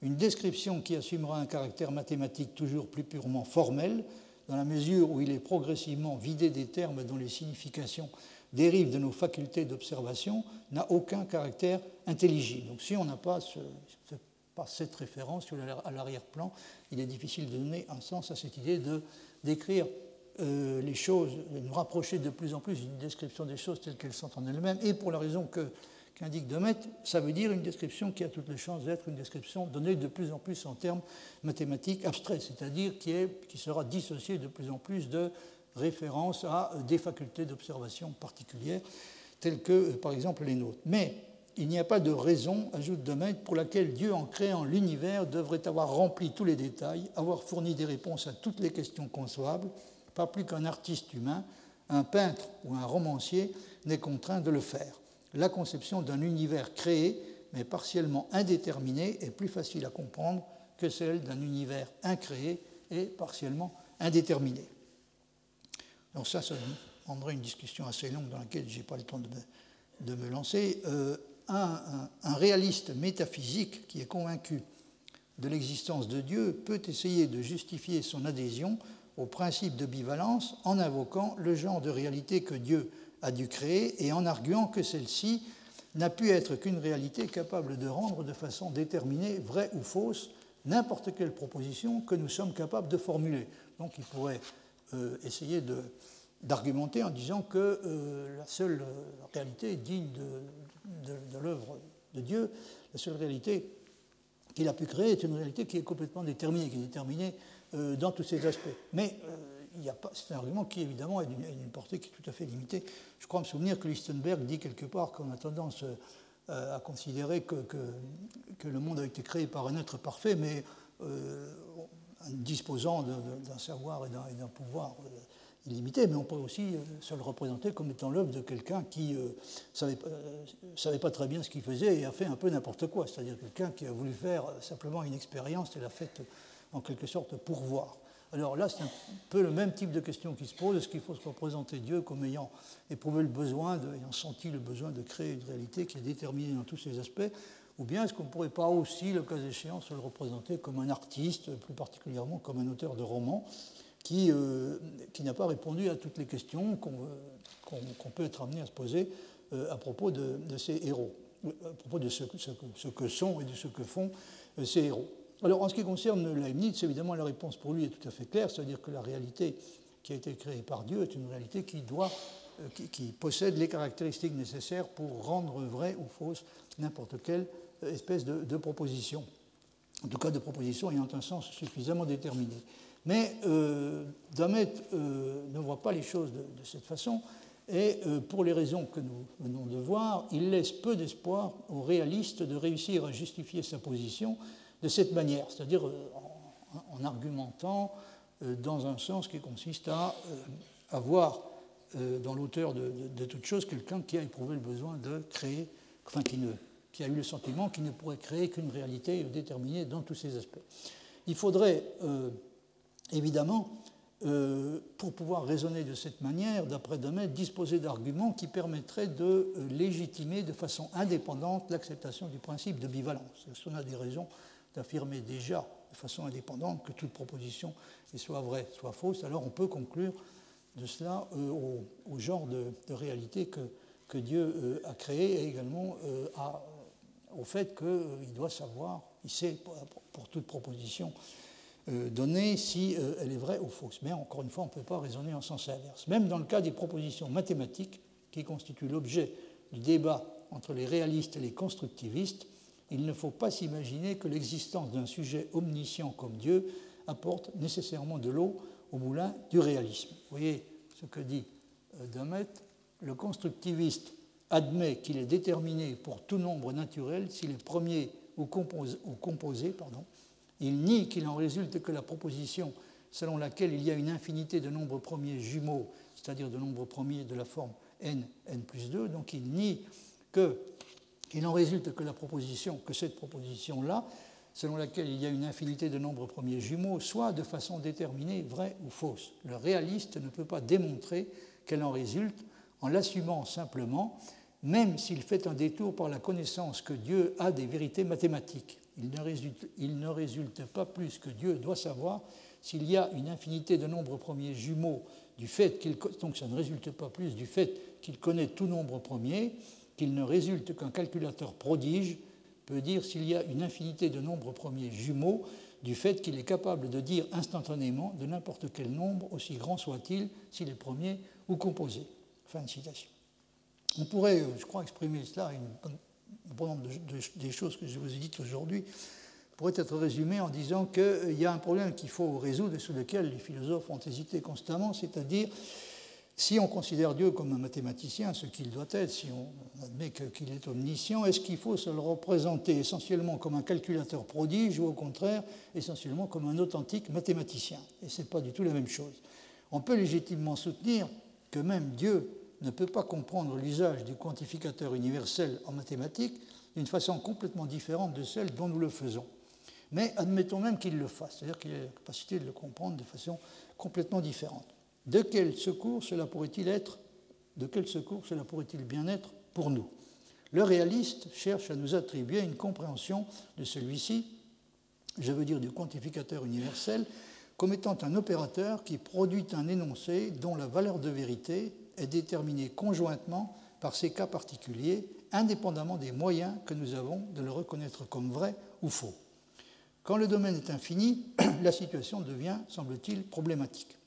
une description qui assumera un caractère mathématique toujours plus purement formel, dans la mesure où il est progressivement vidé des termes dont les significations dérive de nos facultés d'observation n'a aucun caractère intelligible. Donc si on n'a pas, cette référence à l'arrière-plan, il est difficile de donner un sens à cette idée de décrire euh, les choses, de nous rapprocher de plus en plus d'une description des choses telles qu'elles sont en elles-mêmes, et pour la raison que qu'indique Demet, ça veut dire une description qui a toutes les chances d'être une description donnée de plus en plus en termes mathématiques abstraits, c'est-à-dire qui, qui sera dissociée de plus en plus de références à des facultés d'observation particulières, telles que euh, par exemple les nôtres. Mais il n'y a pas de raison, ajoute Demet, pour laquelle Dieu, en créant l'univers, devrait avoir rempli tous les détails, avoir fourni des réponses à toutes les questions concevables, pas plus qu'un artiste humain, un peintre ou un romancier n'est contraint de le faire la conception d'un univers créé mais partiellement indéterminé est plus facile à comprendre que celle d'un univers incréé et partiellement indéterminé. Donc ça, ça prendrait une discussion assez longue dans laquelle je n'ai pas le temps de me, lancer. Euh, un, réaliste métaphysique qui est convaincu de l'existence de Dieu peut essayer de justifier son adhésion au principe de bivalence en invoquant le genre de réalité que Dieu a dû créer et en arguant que celle-ci n'a pu être qu'une réalité capable de rendre de façon déterminée, vraie ou fausse, n'importe quelle proposition que nous sommes capables de formuler. Donc il pourrait euh, essayer d'argumenter en disant que euh, la seule euh, réalité digne de, de l'œuvre de Dieu, la seule réalité qu'il a pu créer est une réalité qui est complètement déterminée, qui est déterminée dans tous ses aspects. Mais c'est un argument qui, évidemment, a une, portée qui est tout à fait limitée. Je crois me souvenir que Lichtenberg dit quelque part qu'on a tendance euh, à considérer que, que, le monde a été créé par un être parfait, mais euh, disposant d'un savoir et d'un pouvoir euh, illimité, mais on peut aussi se le représenter comme étant l'œuvre de quelqu'un qui ne savait, savait, pas très bien ce qu'il faisait et a fait un peu n'importe quoi, c'est-à-dire quelqu'un qui a voulu faire simplement une expérience et l'a faite en quelque sorte pour voir. Alors là, c'est un peu le même type de question qui se pose. Est-ce qu'il faut se représenter Dieu comme ayant éprouvé le besoin, ayant senti le besoin de créer une réalité qui est déterminée dans tous ses aspects? Ou bien est-ce qu'on ne pourrait pas aussi, le cas échéant, se le représenter comme un artiste, plus particulièrement comme un auteur de romans, qui, euh, qui n'a pas répondu à toutes les questions qu'on peut être amené à se poser euh, à propos de, ces héros, à propos de ce, que sont et de ce que font euh, ces héros alors, en ce qui concerne Leibniz, évidemment, la réponse pour lui est tout à fait claire, c'est-à-dire que la réalité qui a été créée par Dieu est une réalité qui, doit, euh, qui, possède les caractéristiques nécessaires pour rendre vraie ou fausse n'importe quelle euh, espèce de, proposition, en tout cas de proposition ayant un sens suffisamment déterminé. Mais euh, Damet euh, ne voit pas les choses de, cette façon, et pour les raisons que nous venons de voir, il laisse peu d'espoir aux réalistes de réussir à justifier sa position de cette manière, c'est-à-dire euh, en, argumentant euh, dans un sens qui consiste à euh, avoir dans l'auteur de, toute chose quelqu'un qui a éprouvé le besoin de créer, enfin qui, ne, qui a eu le sentiment qu'il ne pourrait créer qu'une réalité déterminée dans tous ses aspects. Il faudrait évidemment, pour pouvoir raisonner de cette manière, d'après Demet, disposer d'arguments qui permettraient de légitimer de façon indépendante l'acceptation du principe de bivalence. Est-ce qu'on a des raisons d'affirmer déjà de façon indépendante que toute proposition est soit vraie, soit fausse, alors on peut conclure de cela euh, au, genre de, réalité que, Dieu euh, a créé et également euh, au fait qu'il doit savoir, il sait pour, toute proposition donnée si elle est vraie ou fausse. Mais encore une fois, on ne peut pas raisonner en sens inverse. Même dans le cas des propositions mathématiques, qui constituent l'objet du débat entre les réalistes et les constructivistes, il ne faut pas s'imaginer que l'existence d'un sujet omniscient comme Dieu apporte nécessairement de l'eau au moulin du réalisme. Vous voyez ce que dit euh, Demet Le constructiviste admet qu'il est déterminé pour tout nombre naturel s'il est premier ou composé. pardon. Il nie qu'il en résulte que la proposition selon laquelle il y a une infinité de nombres premiers jumeaux, c'est-à-dire de nombres premiers de la forme n, n plus 2, donc il nie que il en résulte que la proposition, que cette proposition-là, selon laquelle il y a une infinité de nombres premiers jumeaux, soit de façon déterminée vraie ou fausse. Le réaliste ne peut pas démontrer qu'elle en résulte en l'assumant simplement, même s'il fait un détour par la connaissance que Dieu a des vérités mathématiques. Il ne résulte, pas plus que Dieu doit savoir s'il y a une infinité de nombres premiers jumeaux du fait qu'il donc ça ne résulte pas plus du fait qu'il connaît tout nombre premier qu'il ne résulte qu'un calculateur prodige peut dire s'il y a une infinité de nombres premiers jumeaux du fait qu'il est capable de dire instantanément de n'importe quel nombre, aussi grand soit-il, s'il est premier ou composé. Fin de citation. On pourrait, euh, je crois, exprimer cela, une, bonne des choses que je vous ai dites aujourd'hui, pourrait être résumé en disant qu'il y a un problème qu'il faut résoudre et sur lequel les philosophes ont hésité constamment, c'est-à-dire si on considère Dieu comme un mathématicien, ce qu'il doit être, si on admet qu'il est omniscient, est-ce qu'il faut se le représenter essentiellement comme un calculateur prodige ou au contraire essentiellement comme un authentique mathématicien? Et ce n'est pas du tout la même chose. On peut légitimement soutenir que même Dieu ne peut pas comprendre l'usage du quantificateur universel en mathématiques d'une façon complètement différente de celle dont nous le faisons. Mais admettons même qu'il le fasse, c'est-à-dire qu'il ait la capacité de le comprendre de façon complètement différente. De quel secours cela pourrait-il être De quel secours cela pourrait-il bien être pour nous? Le réaliste cherche à nous attribuer une compréhension de celui-ci, je veux dire du quantificateur universel, comme étant un opérateur qui produit un énoncé dont la valeur de vérité est déterminée conjointement par ces cas particuliers, indépendamment des moyens que nous avons de le reconnaître comme vrai ou faux. Quand le domaine est infini, la situation devient, semble-t-il, problématique.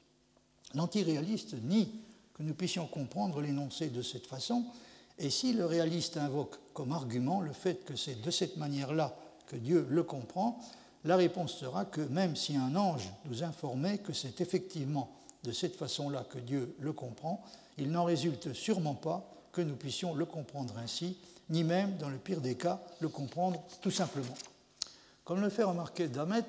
L'antiréaliste nie que nous puissions comprendre l'énoncé de cette façon, et si le réaliste invoque comme argument le fait que c'est de cette manière-là que Dieu le comprend, la réponse sera que même si un ange nous informait que c'est effectivement de cette façon-là que Dieu le comprend, il n'en résulte sûrement pas que nous puissions le comprendre ainsi, ni même, dans le pire des cas, le comprendre tout simplement. Comme le fait remarquer Damet,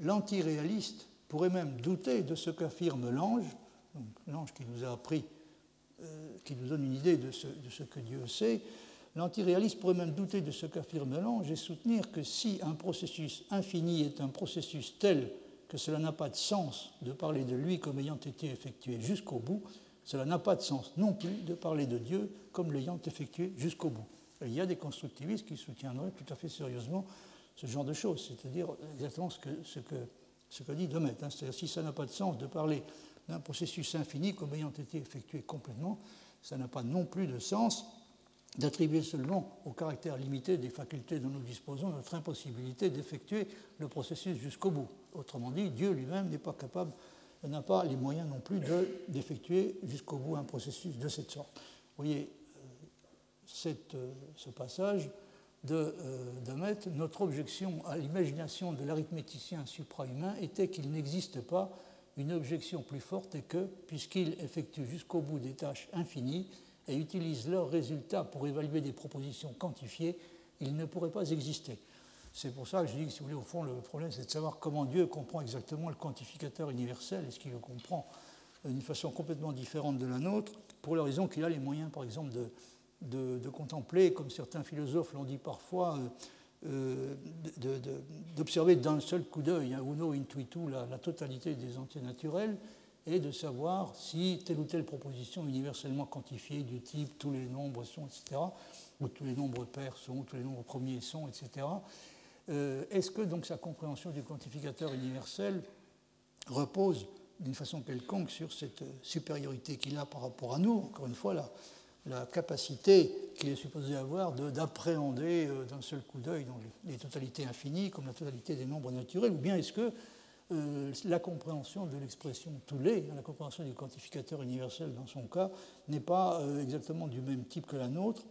l'antiréaliste pourrait même douter de ce qu'affirme l'ange, l'ange qui nous a appris, euh, qui nous donne une idée de ce, de ce que Dieu sait, l'antiréaliste pourrait même douter de ce qu'affirme l'ange et soutenir que si un processus infini est un processus tel que cela n'a pas de sens de parler de lui comme ayant été effectué jusqu'au bout, cela n'a pas de sens non plus de parler de Dieu comme l'ayant effectué jusqu'au bout. il y a des constructivistes qui soutiendraient tout à fait sérieusement ce genre de choses, c'est-à-dire exactement ce que, dit Demet. Hein. C'est-à-dire si ça n'a pas de sens de parler d'un processus infini comme ayant été effectué complètement, ça n'a pas non plus de sens d'attribuer seulement au caractère limité des facultés dont nous disposons notre impossibilité d'effectuer le processus jusqu'au bout. Autrement dit, Dieu lui-même n'est pas capable, n'a pas les moyens non plus d'effectuer jusqu'au bout un processus de cette sorte. Vous voyez, euh, euh, ce passage de, euh, notre objection à l'imagination de l'arithméticien suprahumain était qu'il n'existe pas une objection plus forte et que, puisqu'il effectue jusqu'au bout des tâches infinies et utilise leurs résultats pour évaluer des propositions quantifiées, il ne pourrait pas exister. C'est pour ça que je dis que, si vous voulez, au fond, le problème, c'est de savoir comment Dieu comprend exactement le quantificateur universel. Est-ce qu'il le comprend d'une façon complètement différente de la nôtre, pour la raison qu'il a les moyens, par exemple, de, de, contempler, comme certains philosophes l'ont dit parfois, euh, euh, d'observer d'un seul coup d'œil, hein, uno intuitu, la, la, totalité des entiers naturels, et de savoir si telle ou telle proposition universellement quantifiée du type tous les nombres sont, etc., ou tous les nombres pairs sont, tous les nombres premiers sont, etc., euh, est-ce que donc sa compréhension du quantificateur universel repose d'une façon quelconque sur cette supériorité qu'il a par rapport à nous Encore une fois, la capacité qu'il est supposé avoir d'appréhender euh, d'un seul coup d'œil les, totalités infinies comme la totalité des nombres naturels, ou bien est-ce que euh, la compréhension de l'expression tous les, la compréhension du quantificateur universel dans son cas, n'est pas euh, exactement du même type que la nôtre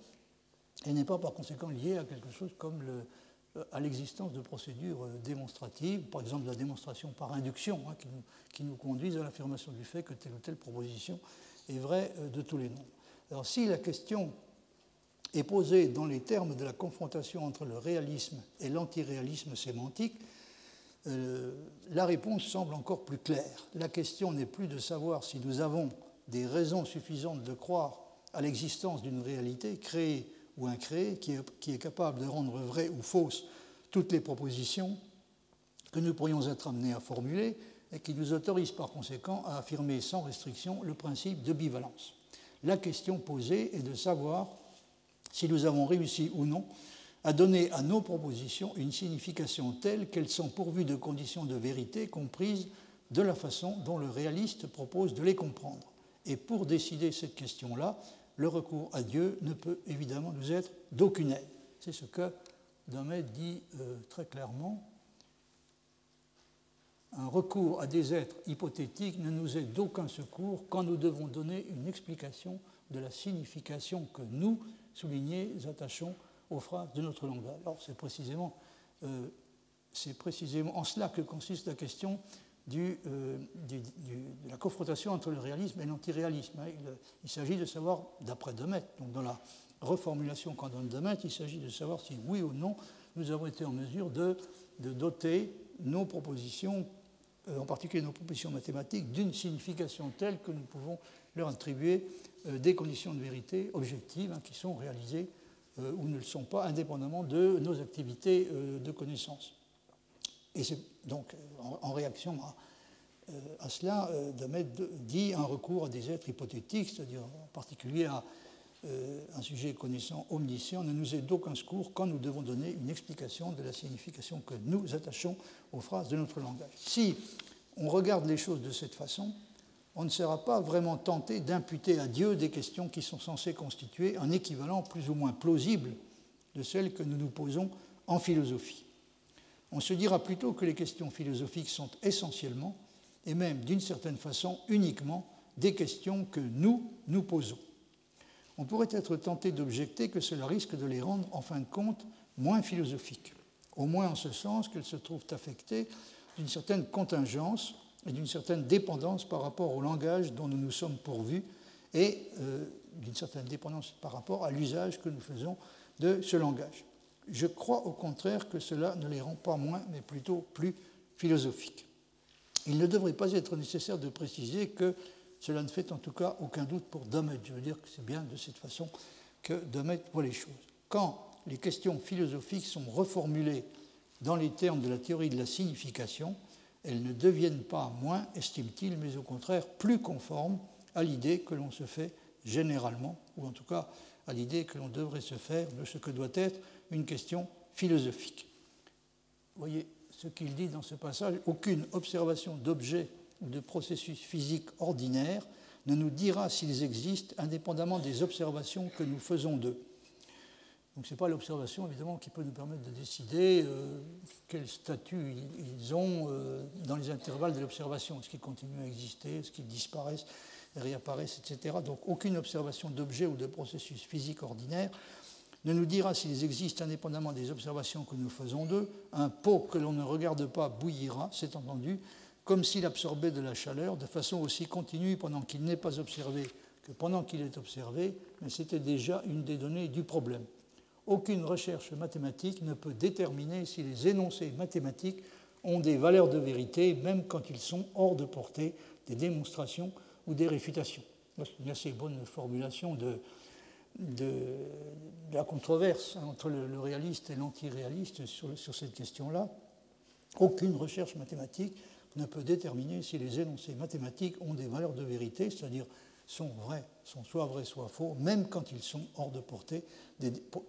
et n'est pas par conséquent liée à quelque chose comme le, à l'existence de procédures démonstratives, par exemple la démonstration par induction, hein, qui, nous, qui, nous, conduisent à l'affirmation du fait que telle ou telle proposition est vraie de tous les nombres. Alors si la question est posée dans les termes de la confrontation entre le réalisme et l'antiréalisme sémantique, euh, la réponse semble encore plus claire. La question n'est plus de savoir si nous avons des raisons suffisantes de croire à l'existence d'une réalité créée ou incréée qui est, qui est capable de rendre vraies ou fausses toutes les propositions que nous pourrions être amenés à formuler et qui nous autorise par conséquent à affirmer sans restriction le principe de bivalence. La question posée est de savoir si nous avons réussi ou non à donner à nos propositions une signification telle qu'elles sont pourvues de conditions de vérité comprises de la façon dont le réaliste propose de les comprendre. Et pour décider cette question-là, le recours à Dieu ne peut évidemment nous être d'aucune aide. C'est ce que Damet dit euh, très clairement un recours à des êtres hypothétiques ne nous est d'aucun secours quand nous devons donner une explication de la signification que nous, soulignés, attachons aux phrases de notre langage. Alors c'est précisément, euh, précisément en cela que consiste la question euh, de la confrontation entre le réalisme et l'antiréalisme. Hein. Il, s'agit de savoir, d'après Demet, donc dans la reformulation qu'en donne Demet, il s'agit de savoir si oui ou non nous avons été en mesure de, doter nos propositions, euh, en particulier nos propositions mathématiques, d'une signification telle que nous pouvons leur attribuer euh, des conditions de vérité objectives hein, qui sont réalisées ou ne le sont pas, indépendamment de nos activités de connaissance. Et c'est donc en, réaction à, euh, cela, euh, Demet dit un recours à des êtres hypothétiques, c'est-à-dire en particulier à euh, un sujet connaissant omniscient, ne nous est d'aucun secours quand nous devons donner une explication de la signification que nous attachons aux phrases de notre langage. Si on regarde les choses de cette façon, on ne sera pas vraiment tenté d'imputer à Dieu des questions qui sont censées constituer un équivalent plus ou moins plausible de celles que nous nous posons en philosophie. On se dira plutôt que les questions philosophiques sont essentiellement, et même d'une certaine façon uniquement, des questions que nous nous posons. On pourrait être tenté d'objecter que cela risque de les rendre, en fin de compte, moins philosophiques, au moins en ce sens qu'elles se trouvent affectées d'une certaine contingence et d'une certaine dépendance par rapport au langage dont nous nous sommes pourvus et euh, d'une certaine dépendance par rapport à l'usage que nous faisons de ce langage. Je crois au contraire que cela ne les rend pas moins, mais plutôt plus philosophiques. Il ne devrait pas être nécessaire de préciser que cela ne fait en tout cas aucun doute pour Domet. Je veux dire que c'est bien de cette façon que Domet voit les choses. Quand les questions philosophiques sont reformulées dans les termes de la théorie de la signification, elles ne deviennent pas moins, estime-t-il, mais au contraire plus conformes à l'idée que l'on se fait généralement, ou en tout cas à l'idée que l'on devrait se faire de ce que doit être une question philosophique. Voyez ce qu'il dit dans ce passage, aucune observation d'objets ou de processus physiques ordinaires ne nous dira s'ils existent indépendamment des observations que nous faisons d'eux. Donc ce n'est pas l'observation évidemment qui peut nous permettre de décider euh, quel statut ils ont euh, dans les intervalles de l'observation. Est-ce qu'ils continuent à exister? Est-ce qu'ils disparaissent réapparaissent, etc. Donc aucune observation d'objets ou de processus physiques ordinaires ne nous dira s'ils existent indépendamment des observations que nous faisons d'eux. Un pot que l'on ne regarde pas bouillira, c'est entendu, comme s'il absorbait de la chaleur de façon aussi continue pendant qu'il n'est pas observé que pendant qu'il est observé, mais c'était déjà une des données du problème. Aucune recherche mathématique ne peut déterminer si les énoncés mathématiques ont des valeurs de vérité, même quand ils sont hors de portée des démonstrations ou des réfutations. C'est une assez bonne formulation de, de, la controverse entre le, réaliste et l'antiréaliste sur, sur cette question-là. Aucune recherche mathématique ne peut déterminer si les énoncés mathématiques ont des valeurs de vérité, c'est-à-dire sont vrais, sont soit vrais, soit faux, même quand ils sont hors de portée,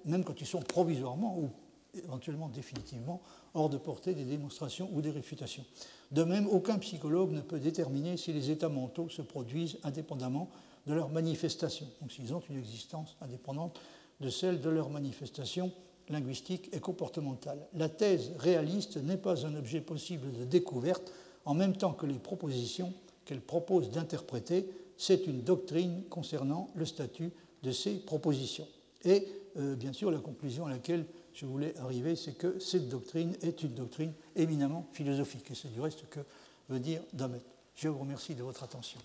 même quand ils sont provisoirement ou éventuellement définitivement hors de portée des démonstrations ou des réfutations. De même, aucun psychologue ne peut déterminer si les états mentaux se produisent indépendamment de leurs manifestations, donc s'ils ont une existence indépendante de celle de leurs manifestations linguistiques et comportementales. La thèse réaliste n'est pas un objet possible de découverte en même temps que les propositions qu'elle propose d'interpréter, c'est une doctrine concernant le statut de ces propositions. Et euh, bien sûr, la conclusion à laquelle je voulais arriver, c'est que cette doctrine est une doctrine éminemment philosophique. Et c'est du reste que veut dire Damet. Je vous remercie de votre attention.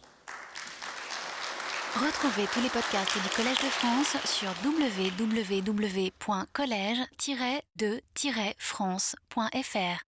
Retrouvez tous les podcasts du Collège de France sur www.collège-de-france.fr.